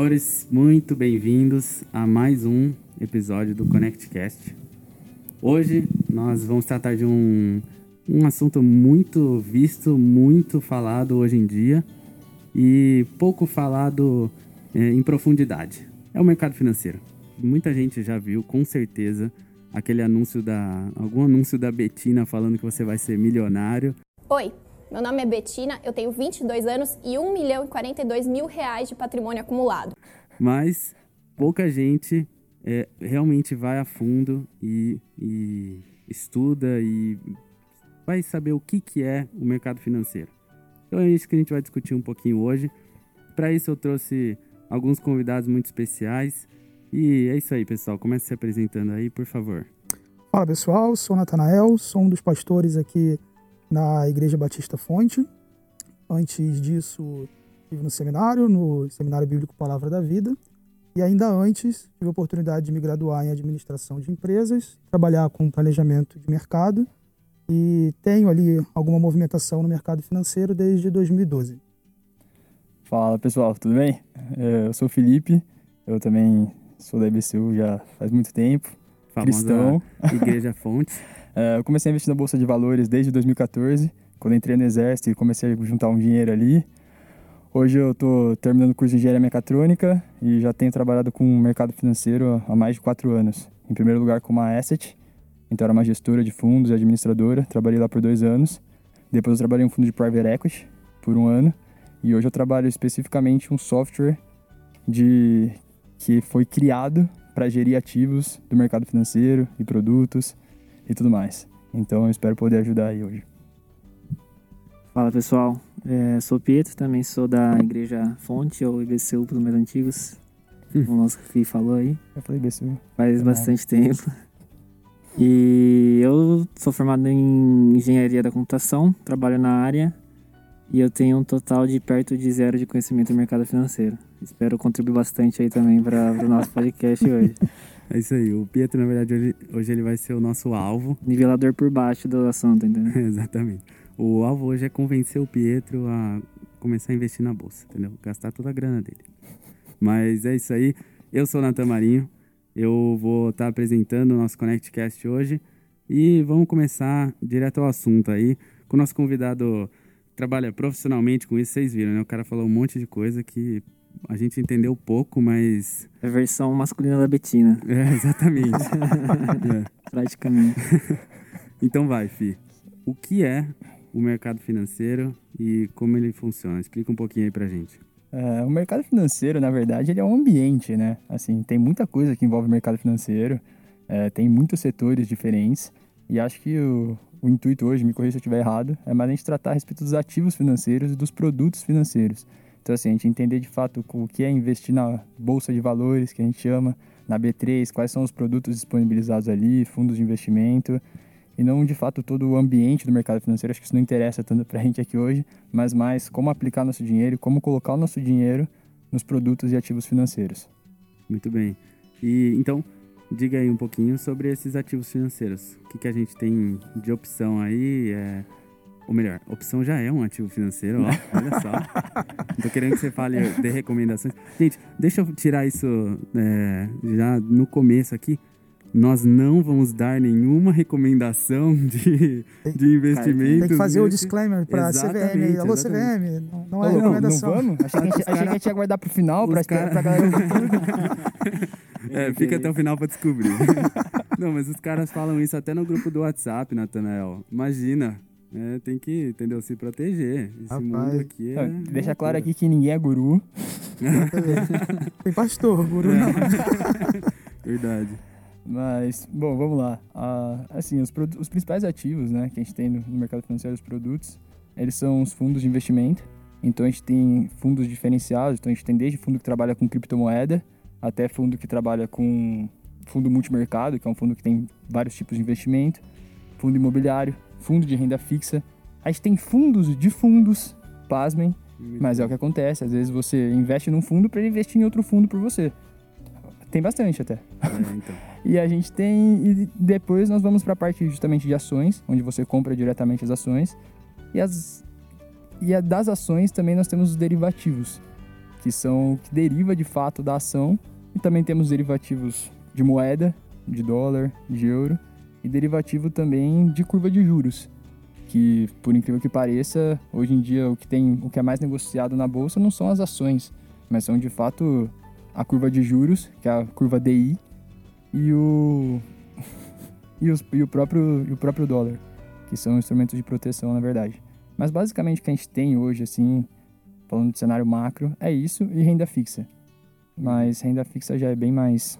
senhores, muito bem-vindos a mais um episódio do ConnectCast. Hoje nós vamos tratar de um, um assunto muito visto, muito falado hoje em dia e pouco falado é, em profundidade. É o mercado financeiro. Muita gente já viu, com certeza, aquele anúncio da. algum anúncio da Betina falando que você vai ser milionário. Oi, meu nome é Betina, eu tenho 22 anos e 1 milhão e 42 mil reais de patrimônio acumulado. Mas pouca gente é, realmente vai a fundo e, e, estuda e vai saber o que, que é o mercado financeiro. Então é isso que a gente vai discutir um pouquinho hoje. Para isso eu trouxe alguns convidados muito especiais. E é isso aí, pessoal. Comece se apresentando aí, por favor. Fala pessoal, sou Natanael, sou um dos pastores aqui na Igreja Batista Fonte. Antes disso, estive no seminário, no Seminário Bíblico Palavra da Vida. E ainda antes, tive a oportunidade de me graduar em administração de empresas, trabalhar com planejamento de mercado e tenho ali alguma movimentação no mercado financeiro desde 2012. Fala pessoal, tudo bem? É, eu sou o Felipe, eu também sou da IBCU já faz muito tempo, Famosa cristão. Igreja Fonte. É, eu comecei a investir na Bolsa de Valores desde 2014, quando entrei no Exército e comecei a juntar um dinheiro ali. Hoje eu estou terminando o curso de Engenharia Mecatrônica e já tenho trabalhado com o mercado financeiro há mais de quatro anos. Em primeiro lugar com uma Asset, então era uma gestora de fundos e administradora, trabalhei lá por dois anos. Depois eu trabalhei em um fundo de Private Equity por um ano. E hoje eu trabalho especificamente um software de que foi criado para gerir ativos do mercado financeiro e produtos e tudo mais. Então eu espero poder ajudar aí hoje. Fala pessoal, é, sou Pietro, também sou da Igreja Fonte, ou IBCU para os mais antigos, como o nosso Fih falou aí. Eu falei IBCU. Faz bastante tempo. E eu sou formado em Engenharia da Computação, trabalho na área e eu tenho um total de perto de zero de conhecimento no mercado financeiro. Espero contribuir bastante aí também para o nosso podcast hoje. É isso aí. O Pietro, na verdade, hoje, hoje ele vai ser o nosso alvo. Nivelador por baixo do assunto, entendeu? Exatamente. O alvo hoje é convencer o Pietro a começar a investir na bolsa, entendeu? Gastar toda a grana dele. Mas é isso aí. Eu sou o Natan Marinho. Eu vou estar apresentando o nosso ConnectCast hoje. E vamos começar direto ao assunto aí. Com o nosso convidado trabalha profissionalmente com isso, vocês viram, né? O cara falou um monte de coisa que a gente entendeu pouco, mas. É a versão masculina da Betina. É, exatamente. é. Praticamente. então vai, Fi. O que é o mercado financeiro e como ele funciona? Explica um pouquinho aí pra gente. É, o mercado financeiro, na verdade, ele é um ambiente, né? Assim, tem muita coisa que envolve o mercado financeiro, é, tem muitos setores diferentes, e acho que o, o intuito hoje, me corrija se eu estiver errado, é mais a gente tratar a respeito dos ativos financeiros e dos produtos financeiros. Então, assim, a gente entender de fato o que é investir na bolsa de valores, que a gente chama, na B3, quais são os produtos disponibilizados ali, fundos de investimento, e não de fato todo o ambiente do mercado financeiro. Acho que isso não interessa tanto para a gente aqui hoje, mas mais como aplicar nosso dinheiro, como colocar o nosso dinheiro nos produtos e ativos financeiros. Muito bem. E então, diga aí um pouquinho sobre esses ativos financeiros. O que, que a gente tem de opção aí? É ou melhor, opção já é um ativo financeiro, ó. Olha só. Tô querendo que você fale de recomendações. Gente, deixa eu tirar isso é, já no começo aqui. Nós não vamos dar nenhuma recomendação de, de investimento. Tem que fazer o disclaimer para a CVM. Alô, CVM, não, não é não, recomendação. Não, vamos? Achei que, a gente, achei que a gente ia guardar pro final para cara... a galera É, fica até o final para descobrir. não, mas os caras falam isso até no grupo do WhatsApp, Natanael. Imagina, é, tem que, entendeu? Se proteger. Esse Rapaz, mundo aqui é. Deixa claro aqui que ninguém é guru. tem pastor, guru não. Verdade. Mas, bom, vamos lá. Ah, assim, os, os, principais ativos né, que a gente tem no, no mercado financeiro, os produtos, eles são os fundos de investimento. Então a gente tem fundos diferenciados, então a gente tem desde fundo que trabalha com criptomoeda até fundo que trabalha com fundo multimercado, que é um fundo que tem vários tipos de investimento, fundo imobiliário, fundo de renda fixa. A gente tem fundos de fundos, pasmem, mas é o que acontece. Às vezes você investe num fundo para ele investir em outro fundo por você. Tem bastante até. É, então. e a gente tem. E depois nós vamos para a parte justamente de ações, onde você compra diretamente as ações. E, as, e a das ações também nós temos os derivativos. que são que deriva de fato da ação, e também temos derivativos de moeda, de dólar, de euro, e derivativo também de curva de juros, que por incrível que pareça, hoje em dia o que tem, o que é mais negociado na bolsa não são as ações, mas são de fato a curva de juros, que é a curva DI, e o e, os, e o próprio e o próprio dólar, que são instrumentos de proteção, na verdade. Mas basicamente o que a gente tem hoje assim, falando de cenário macro, é isso e renda fixa. Mas renda fixa já é bem mais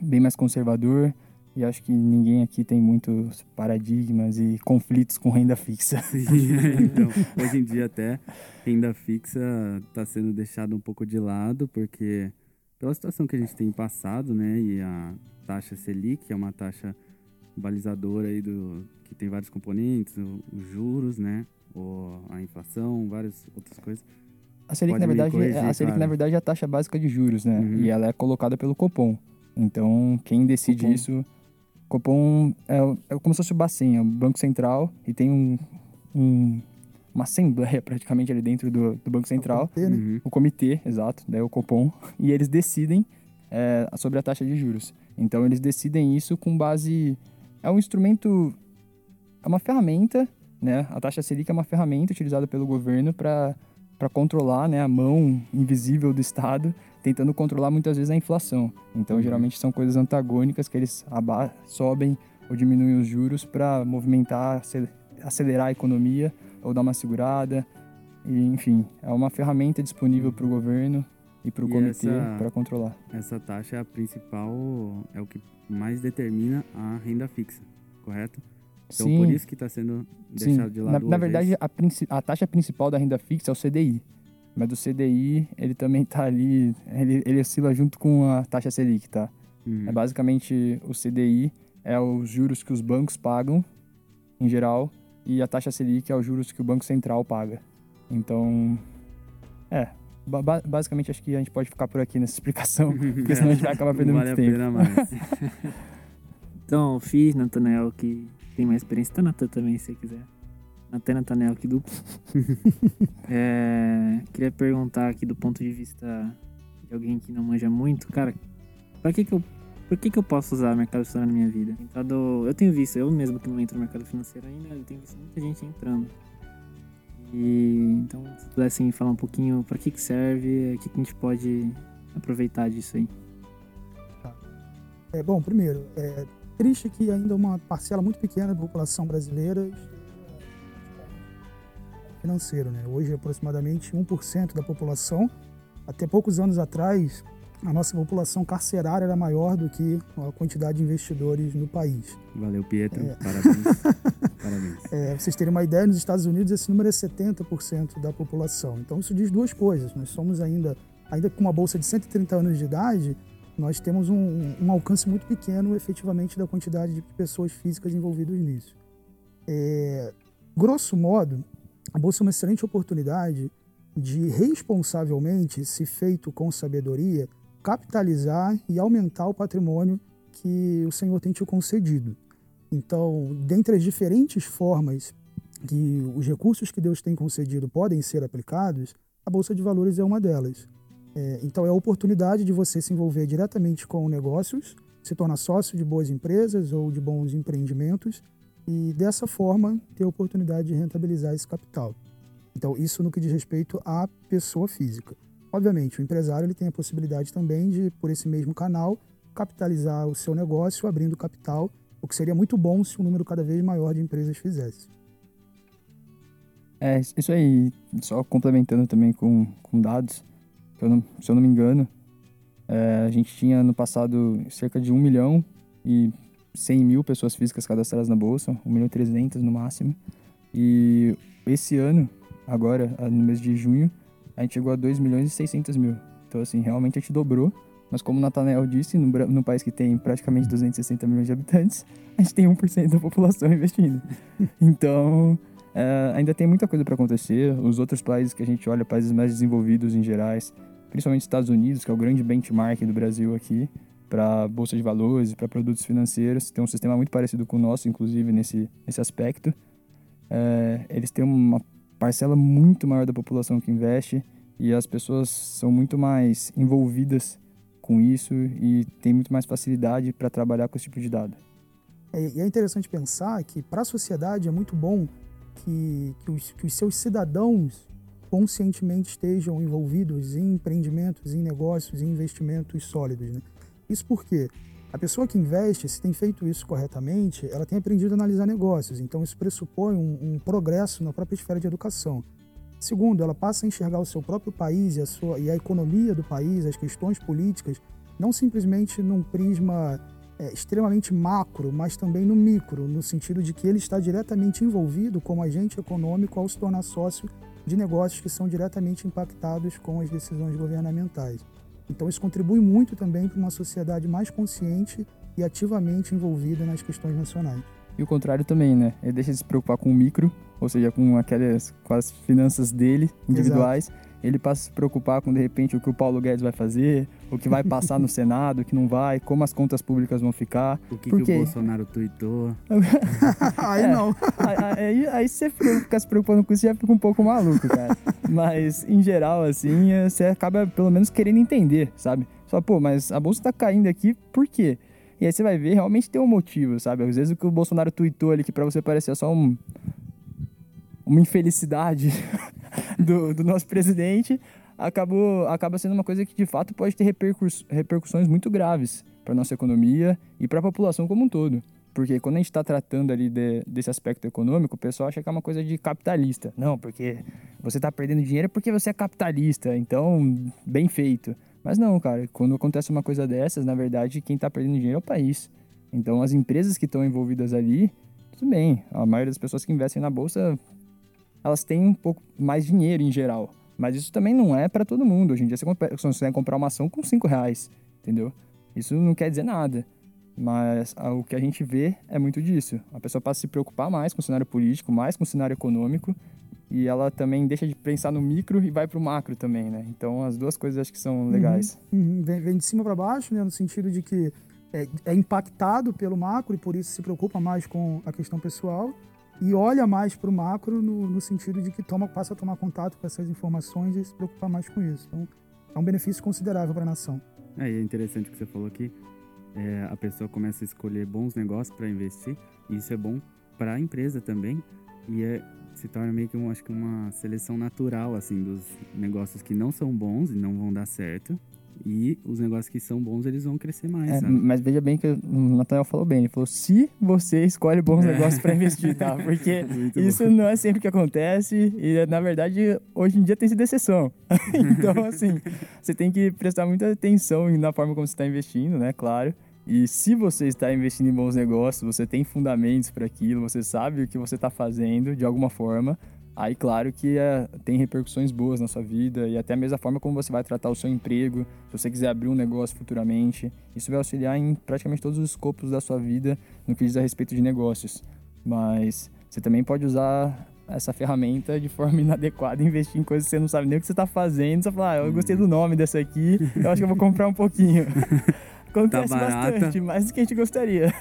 bem mais conservador e acho que ninguém aqui tem muitos paradigmas e conflitos com renda fixa. Sim, então, hoje em dia até renda fixa está sendo deixada um pouco de lado, porque pela situação que a gente tem passado, né, e a taxa Selic, que é uma taxa balizadora aí do que tem vários componentes, os juros, né, ou a inflação, várias outras coisas. A Selic, na verdade, corrigir, é, a Selic claro. na verdade é a taxa básica de juros, né? Uhum. E ela é colocada pelo Copom. Então, quem decide Copom. isso, Copom é, é como se fosse o Bacen, é o Banco Central, e tem um, um uma assembleia praticamente ali dentro do, do Banco Central. O comitê, né? uhum. o comitê, exato, daí o Copom, e eles decidem é, sobre a taxa de juros. Então eles decidem isso com base. É um instrumento. É uma ferramenta, né? A taxa Selic é uma ferramenta utilizada pelo governo para controlar né, a mão invisível do Estado, tentando controlar muitas vezes a inflação. Então uhum. geralmente são coisas antagônicas que eles sobem ou diminuem os juros para movimentar, acelerar a economia ou dar uma segurada. E, enfim, é uma ferramenta disponível para o governo e para o comitê para controlar. Essa taxa é a principal, é o que mais determina a renda fixa, correto? Então, Sim. por isso que está sendo deixado Sim. de lado. Na, na verdade, a, a, taxa principal da renda fixa é o CDI. Mas o CDI, ele também está ali, ele, ele oscila junto com a taxa Selic, tá? Uhum. É basicamente o CDI é os juros que os bancos pagam, em geral, e a taxa Selic é os juros que o Banco Central paga. Então, é, ba basicamente acho que a gente pode ficar por aqui nessa explicação, porque senão a gente vai acabar perdendo vale muito tempo. Pena mais. então, o Fih, Nathanael, que tem mais experiência, tá Natan também, se você quiser. Natan Nathanael aqui duplo. é, queria perguntar aqui do ponto de vista de alguém que não manja muito, cara, pra que que eu por que, que eu posso usar mercado financeiro na minha vida? Entrado, eu tenho visto, eu mesmo que não entro no mercado financeiro ainda, eu tenho visto muita gente entrando. E então, se pudessem falar um pouquinho para que, que serve, o que, que a gente pode aproveitar disso aí. Tá. É, bom, primeiro, é triste que ainda uma parcela muito pequena da população brasileira financeiro, né? Hoje, aproximadamente 1% da população. Até poucos anos atrás, a nossa população carcerária era maior do que a quantidade de investidores no país. Valeu, Pietro. É. Parabéns. Parabéns. É, vocês terem uma ideia, nos Estados Unidos esse número é 70% da população. Então isso diz duas coisas. Nós somos ainda, ainda com uma bolsa de 130 anos de idade, nós temos um, um alcance muito pequeno efetivamente da quantidade de pessoas físicas envolvidas nisso. É, grosso modo, a bolsa é uma excelente oportunidade de responsavelmente, se feito com sabedoria, capitalizar e aumentar o patrimônio que o Senhor tem te concedido. Então, dentre as diferentes formas que os recursos que Deus tem concedido podem ser aplicados, a Bolsa de Valores é uma delas. É, então, é a oportunidade de você se envolver diretamente com negócios, se tornar sócio de boas empresas ou de bons empreendimentos e, dessa forma, ter a oportunidade de rentabilizar esse capital. Então, isso no que diz respeito à pessoa física. Obviamente, o empresário ele tem a possibilidade também de, por esse mesmo canal, capitalizar o seu negócio abrindo capital, o que seria muito bom se um número cada vez maior de empresas fizesse. É, isso aí, só complementando também com, com dados, eu não, se eu não me engano, é, a gente tinha no passado cerca de 1 milhão e 100 mil pessoas físicas cadastradas na Bolsa, 1 milhão e 300 no máximo. E esse ano, agora, no mês de junho, a gente chegou a 2 milhões e 600 mil. Então, assim, realmente a gente dobrou. Mas como o Nathanael disse, no, no país que tem praticamente 260 milhões de habitantes, a gente tem 1% da população investindo. Então, é, ainda tem muita coisa para acontecer. Os outros países que a gente olha, países mais desenvolvidos em gerais, principalmente Estados Unidos, que é o grande benchmark do Brasil aqui, para bolsa de valores, para produtos financeiros, tem um sistema muito parecido com o nosso, inclusive nesse, nesse aspecto. É, eles têm uma parcela muito maior da população que investe E as pessoas são muito mais envolvidas com isso e têm muito mais facilidade para trabalhar com esse tipo de dado. É, e é interessante pensar que para a sociedade é muito bom que, que, os, que os seus cidadãos conscientemente estejam envolvidos em empreendimentos, em negócios, em investimentos sólidos. Né? Isso porque a pessoa que investe, se tem feito isso corretamente, ela tem aprendido a analisar negócios. Então, isso pressupõe um, um progresso na própria esfera de educação. Segundo, ela passa a enxergar o seu próprio país e a, sua, e a economia do país, as questões políticas, não simplesmente num prisma é, extremamente macro, mas também no micro, no sentido de que ele está diretamente envolvido como agente econômico ao se tornar sócio de negócios que são diretamente impactados com as decisões governamentais. Então, isso contribui muito também para uma sociedade mais consciente e ativamente envolvida nas questões nacionais. E o contrário também, né? Ele deixa de se preocupar com o micro, ou seja, com aquelas com as finanças dele, individuais. Exato. Ele passa a se preocupar com, de repente, o que o Paulo Guedes vai fazer, o que vai passar no Senado, o que não vai, como as contas públicas vão ficar. O que, que o Bolsonaro tweetou. aí é, não. Aí, aí, você fica se preocupando com isso já fica um pouco maluco, cara. Mas, em geral, assim, você acaba pelo menos querendo entender, sabe? Só, pô, mas a bolsa tá caindo aqui, por quê? E aí você vai ver, realmente tem um motivo, sabe? Às vezes o que o Bolsonaro tweetou ali, que pra você parecia só um, uma infelicidade do, do, nosso presidente, acabou, acaba sendo uma coisa que de fato pode ter repercuss, repercussões muito graves para nossa economia e para a população como um todo. Porque quando a gente está tratando ali de, desse aspecto econômico, o pessoal acha que é uma coisa de capitalista. Não, porque você está perdendo dinheiro porque você é capitalista, então, bem feito. Mas não, cara, quando acontece uma coisa dessas, na verdade, quem está perdendo dinheiro é o país. Então, as empresas que estão envolvidas ali, tudo bem, a maioria das pessoas que investem na bolsa, elas têm um pouco mais dinheiro em geral. Mas isso também não é para todo mundo. Hoje em dia você consegue comprar uma ação com 5 reais, entendeu? Isso não quer dizer nada. Mas o que a gente vê é muito disso. A pessoa passa a se preocupar mais com o cenário político, mais com o cenário econômico, e ela também deixa de pensar no micro e vai para o macro também, né? Então as duas coisas acho que são uhum, legais. Uhum, uhum. Vem, vem, de cima para baixo, né? No sentido de que é, é, impactado pelo macro e por isso se preocupa mais com a questão pessoal e olha mais para o macro no, no, sentido de que toma, passa a tomar contato com essas informações e se preocupar mais com isso. Então é um benefício considerável para a nação. É, é interessante o que você falou aqui. É, a pessoa começa a escolher bons negócios para investir e isso é bom para a empresa também. E é, se torna meio que um, acho que uma seleção natural assim dos negócios que não são bons e não vão dar certo e os negócios que são bons eles vão crescer mais. É, mas veja bem que o Nathaniel falou bem, ele falou se você escolhe bons é. negócios para investir, tá? Porque isso bom. não é sempre que acontece e na verdade hoje em dia tem sido exceção. então assim, você tem que prestar muita atenção na forma como você está investindo, né? Claro. E se você está investindo em bons negócios, você tem fundamentos para aquilo, você sabe o que você está fazendo de alguma forma, aí claro que é, tem repercussões boas na sua vida e até mesmo a forma como você vai tratar o seu emprego, se você quiser abrir um negócio futuramente. Isso vai auxiliar em praticamente todos os escopos da sua vida no que diz a respeito de negócios. Mas você também pode usar essa ferramenta de forma inadequada, investir em coisas que você não sabe nem o que você está fazendo, só falar, ah, eu gostei do nome dessa aqui, eu acho que eu vou comprar um pouquinho. Acontece tá bastante, mais do que a gente gostaria.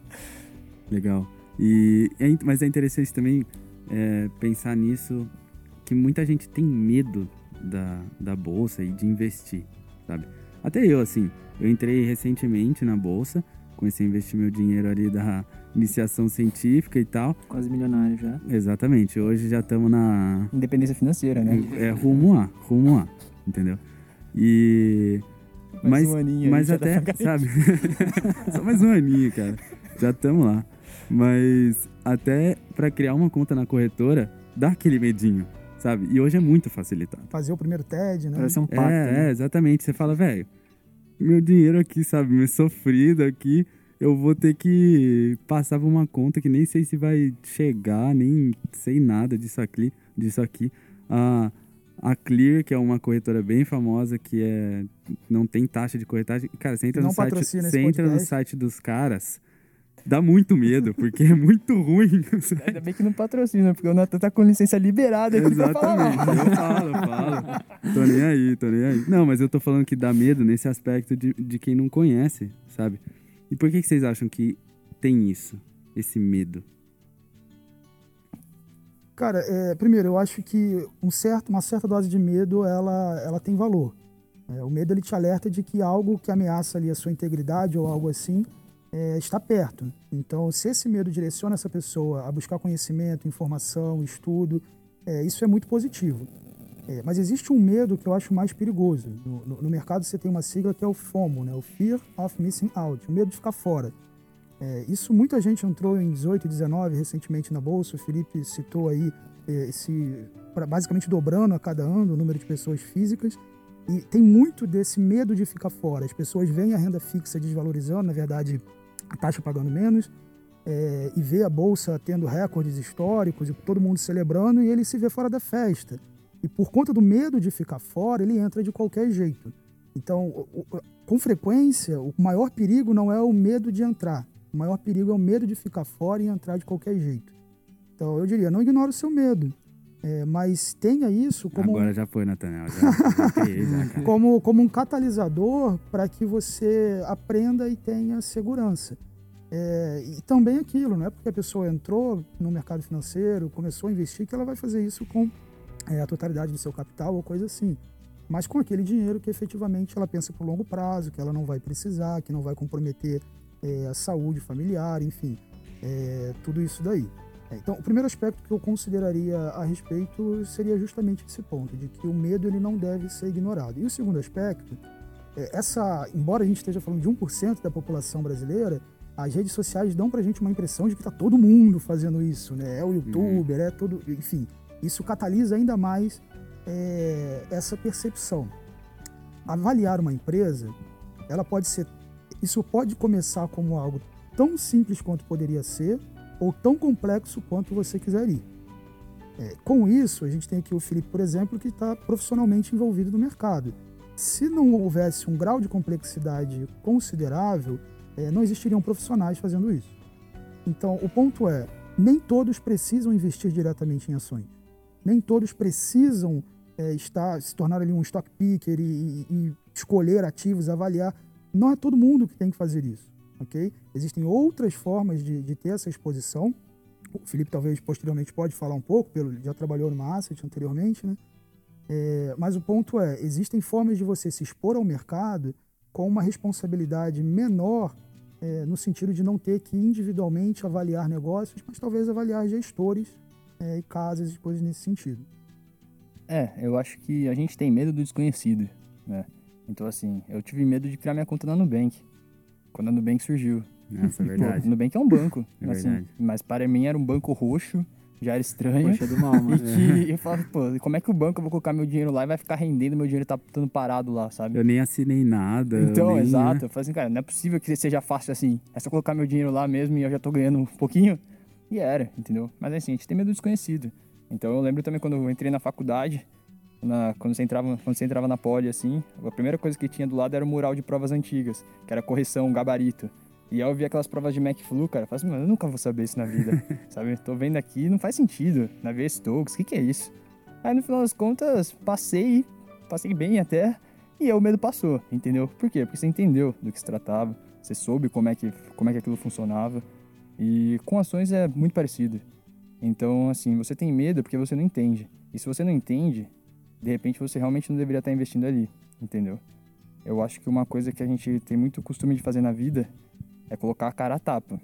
Legal. E, é, mas é interessante também é, pensar nisso, que muita gente tem medo da, da bolsa e de investir, sabe? Até eu, assim, eu entrei recentemente na bolsa, comecei a investir meu dinheiro ali da iniciação científica e tal. Quase milionário já. Exatamente. Hoje já estamos na... Independência financeira, né? É, rumo a, rumo a, entendeu? E mais mas, um aninho mas até, sabe? Só mais um aninho, cara. Já estamos lá. Mas até para criar uma conta na corretora, dá aquele medinho, sabe? E hoje é muito facilitado. Fazer o primeiro TED, né? Parece um pacto. É, né? é exatamente. Você fala, velho, meu dinheiro aqui, sabe? Meu sofrido aqui, eu vou ter que passar por uma conta que nem sei se vai chegar, nem sei nada disso aqui. Disso aqui. Ah, a Clear, que é uma corretora bem famosa, que é não tem taxa de corretagem. Cara, você entra, no site, você entra no site dos caras, dá muito medo, porque é muito ruim. Ainda bem que não patrocina, porque o Natan tá com licença liberada aqui Exatamente, eu falo, eu falo. Tô nem aí, tô nem aí. Não, mas eu tô falando que dá medo nesse aspecto de, de quem não conhece, sabe? E por que, que vocês acham que tem isso, esse medo? Cara, é, primeiro, eu acho que um certo, uma certa dose de medo, ela, ela tem valor. É, o medo, ele te alerta de que algo que ameaça ali a sua integridade ou algo assim é, está perto. Então, se esse medo direciona essa pessoa a buscar conhecimento, informação, estudo, é, isso é muito positivo. É, mas existe um medo que eu acho mais perigoso. No, no, no, mercado você tem uma sigla que é o FOMO, né? o Fear of Missing Out, o medo de ficar fora. É, isso muita gente entrou em 18 e 19 recentemente na bolsa. O Felipe citou aí é, esse basicamente dobrando a cada ano o número de pessoas físicas. E tem muito desse medo de ficar fora. As pessoas veem a renda fixa desvalorizando, na verdade, a taxa pagando menos, é, e vê a bolsa tendo recordes históricos e todo mundo celebrando, e ele se vê fora da festa. E por conta do medo de ficar fora, ele entra de qualquer jeito. Então, com frequência, o maior perigo não é o medo de entrar, o maior perigo é o medo de ficar fora e entrar de qualquer jeito. Então, eu diria, não ignore o seu medo, é, mas tenha isso como. Agora já foi, Nathaniel. Já, já como, como um catalisador para que você aprenda e tenha segurança. É, e também aquilo, não é porque a pessoa entrou no mercado financeiro, começou a investir, que ela vai fazer isso com é, a totalidade do seu capital ou coisa assim. Mas com aquele dinheiro que efetivamente ela pensa por longo prazo, que ela não vai precisar, que não vai comprometer é, a saúde familiar, enfim, é, tudo isso daí. É, então, o primeiro aspecto que eu consideraria a respeito seria justamente esse ponto, de que o medo ele não deve ser ignorado. E o segundo aspecto, é, essa, embora a gente esteja falando de 1% da população brasileira, as redes sociais dão pra gente uma impressão de que tá todo mundo fazendo isso, né? É o youtuber, uhum. é todo. Enfim, isso catalisa ainda mais é, essa percepção. Avaliar uma empresa, ela pode ser isso pode começar como algo tão simples quanto poderia ser, ou tão complexo quanto você quiser ir. É, com isso, a gente tem aqui o Felipe, por exemplo, que está profissionalmente envolvido no mercado. Se não houvesse um grau de complexidade considerável, é, não existiriam profissionais fazendo isso. Então, o ponto é: nem todos precisam investir diretamente em ações. Nem todos precisam é, estar, se tornar ali um stock picker e, e escolher ativos, avaliar. Não é todo mundo que tem que fazer isso, ok? Existem outras formas de, de ter essa exposição. O Felipe talvez posteriormente pode falar um pouco, pelo já trabalhou numa asset anteriormente, né? É, mas o ponto é, existem formas de você se expor ao mercado com uma responsabilidade menor é, no sentido de não ter que individualmente avaliar negócios, mas talvez avaliar gestores é, e casas e coisas nesse sentido. É, eu acho que a gente tem medo do desconhecido, né? Então, assim, eu tive medo de criar minha conta na Nubank, quando a Nubank surgiu. Nossa, é verdade. Pô, Nubank é um banco, é assim, verdade. mas para mim era um banco roxo, já era estranho. Poxa, do mal, mano. E que eu falava, pô, como é que o banco eu vou colocar meu dinheiro lá e vai ficar rendendo, meu dinheiro tá estando parado lá, sabe? Eu nem assinei nada. Então, nem, exato. Né? Eu falei assim, cara, não é possível que seja fácil assim. É só colocar meu dinheiro lá mesmo e eu já tô ganhando um pouquinho. E era, entendeu? Mas assim, a gente tem medo do desconhecido. Então eu lembro também quando eu entrei na faculdade, na, quando, você entrava, quando você entrava na poli, assim, a primeira coisa que tinha do lado era o mural de provas antigas, que era correção, gabarito. E aí eu vi aquelas provas de MacFlu, cara, eu falei assim, mano, eu nunca vou saber isso na vida, sabe? Tô vendo aqui, não faz sentido. Navier Stokes, o que que é isso? Aí no final das contas, passei, passei bem até, e aí o medo passou, entendeu? Por quê? Porque você entendeu do que se tratava, você soube como é que, como é que aquilo funcionava, e com ações é muito parecido. Então, assim, você tem medo porque você não entende. E se você não entende, de repente você realmente não deveria estar investindo ali, entendeu? Eu acho que uma coisa que a gente tem muito costume de fazer na vida é colocar a cara a tapa.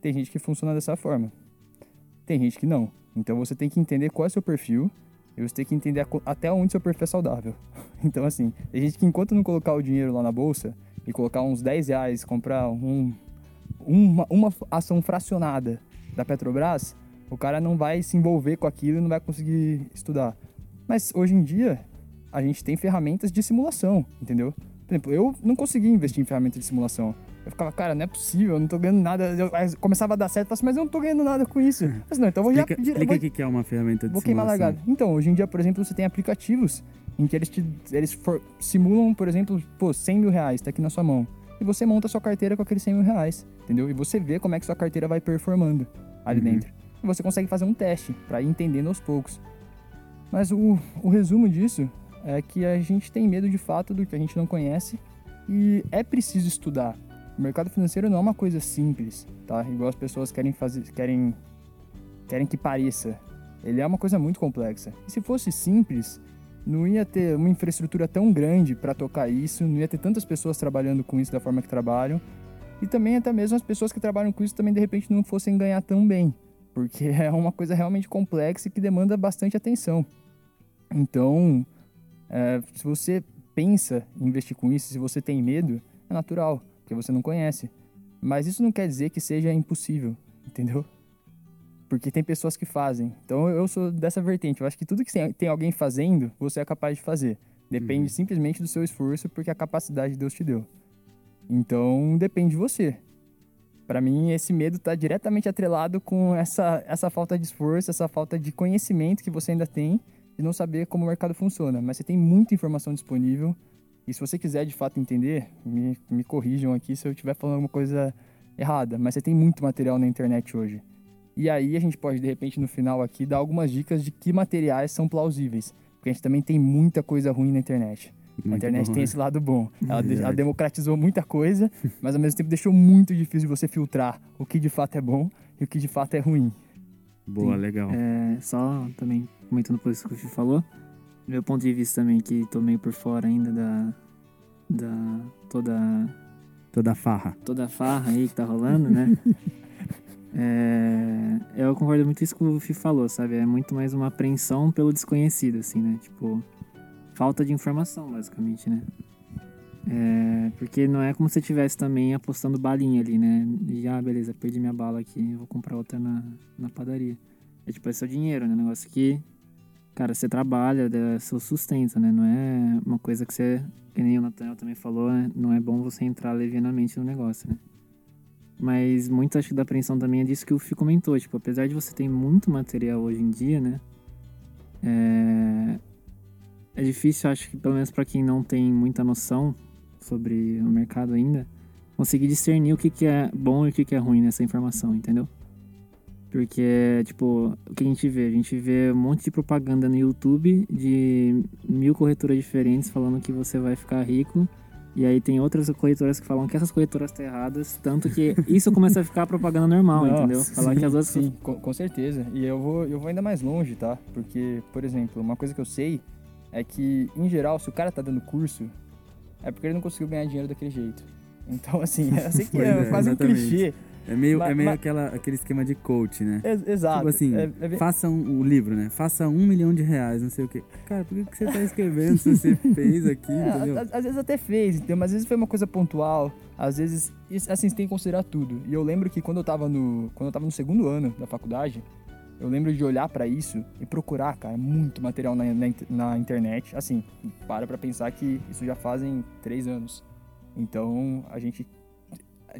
Tem gente que funciona dessa forma. Tem gente que não. Então você tem que entender qual é o seu perfil e você tem que entender até onde seu perfil é saudável. Então, assim, tem gente que enquanto não colocar o dinheiro lá na bolsa e colocar uns 10 reais, comprar um, uma, uma ação fracionada da Petrobras, o cara não vai se envolver com aquilo e não vai conseguir estudar. Mas hoje em dia, a gente tem ferramentas de simulação, entendeu? Por exemplo, eu não conseguia investir em ferramentas de simulação. Eu ficava, cara, não é possível, eu não tô ganhando nada. Eu começava a dar certo, assim, mas eu não tô ganhando nada com isso. Mas não, então eu vou explica, já. Explica vou, o que é uma ferramenta de vou queimar simulação. largado. Então, hoje em dia, por exemplo, você tem aplicativos em que eles, te, eles for, simulam, por exemplo, pô, 100 mil reais, tá aqui na sua mão. E você monta a sua carteira com aqueles 100 mil reais, entendeu? E você vê como é que sua carteira vai performando ali Uhum. dentro. E você consegue fazer um teste para ir entendendo aos poucos. Mas o, o resumo disso é que a gente tem medo de fato do que a gente não conhece e é preciso estudar. O mercado financeiro não é uma coisa simples, tá? Igual as pessoas querem fazer, querem, querem que pareça. ele é uma coisa muito complexa. E se fosse simples, não ia ter uma infraestrutura tão grande para tocar isso, não ia ter tantas pessoas trabalhando com isso da forma que trabalham. E também até mesmo as pessoas que trabalham com isso também de repente não fossem ganhar tão bem, porque é uma coisa realmente complexa e que demanda bastante atenção. Então, é, se você pensa em investir com isso, se você tem medo, é natural, porque você não conhece. Mas isso não quer dizer que seja impossível, entendeu? Porque tem pessoas que fazem. Então eu sou dessa vertente. Eu acho que tudo que tem alguém fazendo, você é capaz de fazer. Depende uhum. simplesmente do seu esforço, porque a capacidade Deus te deu. Então depende de você. Para mim, esse medo está diretamente atrelado com essa, essa falta de esforço, essa falta de conhecimento que você ainda tem de não saber como o mercado funciona. Mas você tem muita informação disponível. E se você quiser de fato entender, me, me corrijam aqui se eu estiver falando alguma coisa errada. Mas você tem muito material na internet hoje. E aí a gente pode, de repente, no final aqui, dar algumas dicas de que materiais são plausíveis. Porque a gente também tem muita coisa ruim na internet. Muito a internet bom, tem né? esse lado bom. Ela, ela, democratizou muita coisa, mas ao mesmo tempo deixou muito difícil você filtrar o que de fato é bom e o que de fato é ruim. Boa, Sim. legal. É, só também comentando por isso que o Fih falou, meu ponto de vista também, que tô meio por fora ainda da. da. toda. toda a farra. Toda a farra aí que tá rolando, né? É, eu concordo muito com isso que o Fih falou, sabe? É muito mais uma apreensão pelo desconhecido, assim, né? Tipo, falta de informação, basicamente, né? É, porque não é como se estivesse também apostando balinha ali, né? E, ah, beleza, perdi minha bala aqui, vou comprar outra na, na padaria. É tipo, é seu dinheiro, né? Negócio que, cara, você trabalha, é seu sustento, né? Não é uma coisa que você, que nem o Nathaniel também falou, né? Não é bom você entrar levianamente no negócio, né? Mas muito acho que da apreensão também é disso que o Fih comentou. Tipo, apesar de você ter muito material hoje em dia, né? É, é difícil, acho que pelo menos para quem não tem muita noção sobre o mercado ainda, conseguir discernir o que, que é bom e o que, que é ruim nessa informação, entendeu? Porque, tipo, o que a gente vê? A gente vê um monte de propaganda no YouTube de mil corretoras diferentes falando que você vai ficar rico e aí tem outras corretoras que falam que essas corretoras estão erradas, tanto que isso começa a ficar propaganda normal, Nossa, entendeu? Falar sim, que as outras Sim, com, com, certeza. E eu vou, eu vou ainda mais longe, tá? Porque, por exemplo, uma coisa que eu sei é que, em geral, se o cara tá dando curso, é porque ele não conseguiu ganhar dinheiro daquele jeito. Então, assim, eu sei que é, é quase exatamente. um clichê. É meio, mas, é meio mas... aquela, aquele esquema de coach, né? É, exato. Tipo assim, é, é... faça um, o livro, né? Faça um milhão de reais, não sei o quê. Cara, por que, que você tá escrevendo se você fez aqui, é, entendeu? Às, às, vezes até fez, entendeu? Mas às vezes foi uma coisa pontual. Às vezes, assim, você tem que considerar tudo. E eu lembro que quando eu tava no, quando eu tava no segundo ano da faculdade, eu lembro de olhar para isso e procurar, cara, muito material na, na, na, internet. Assim, para pra pensar que isso já fazem três anos. Então, a gente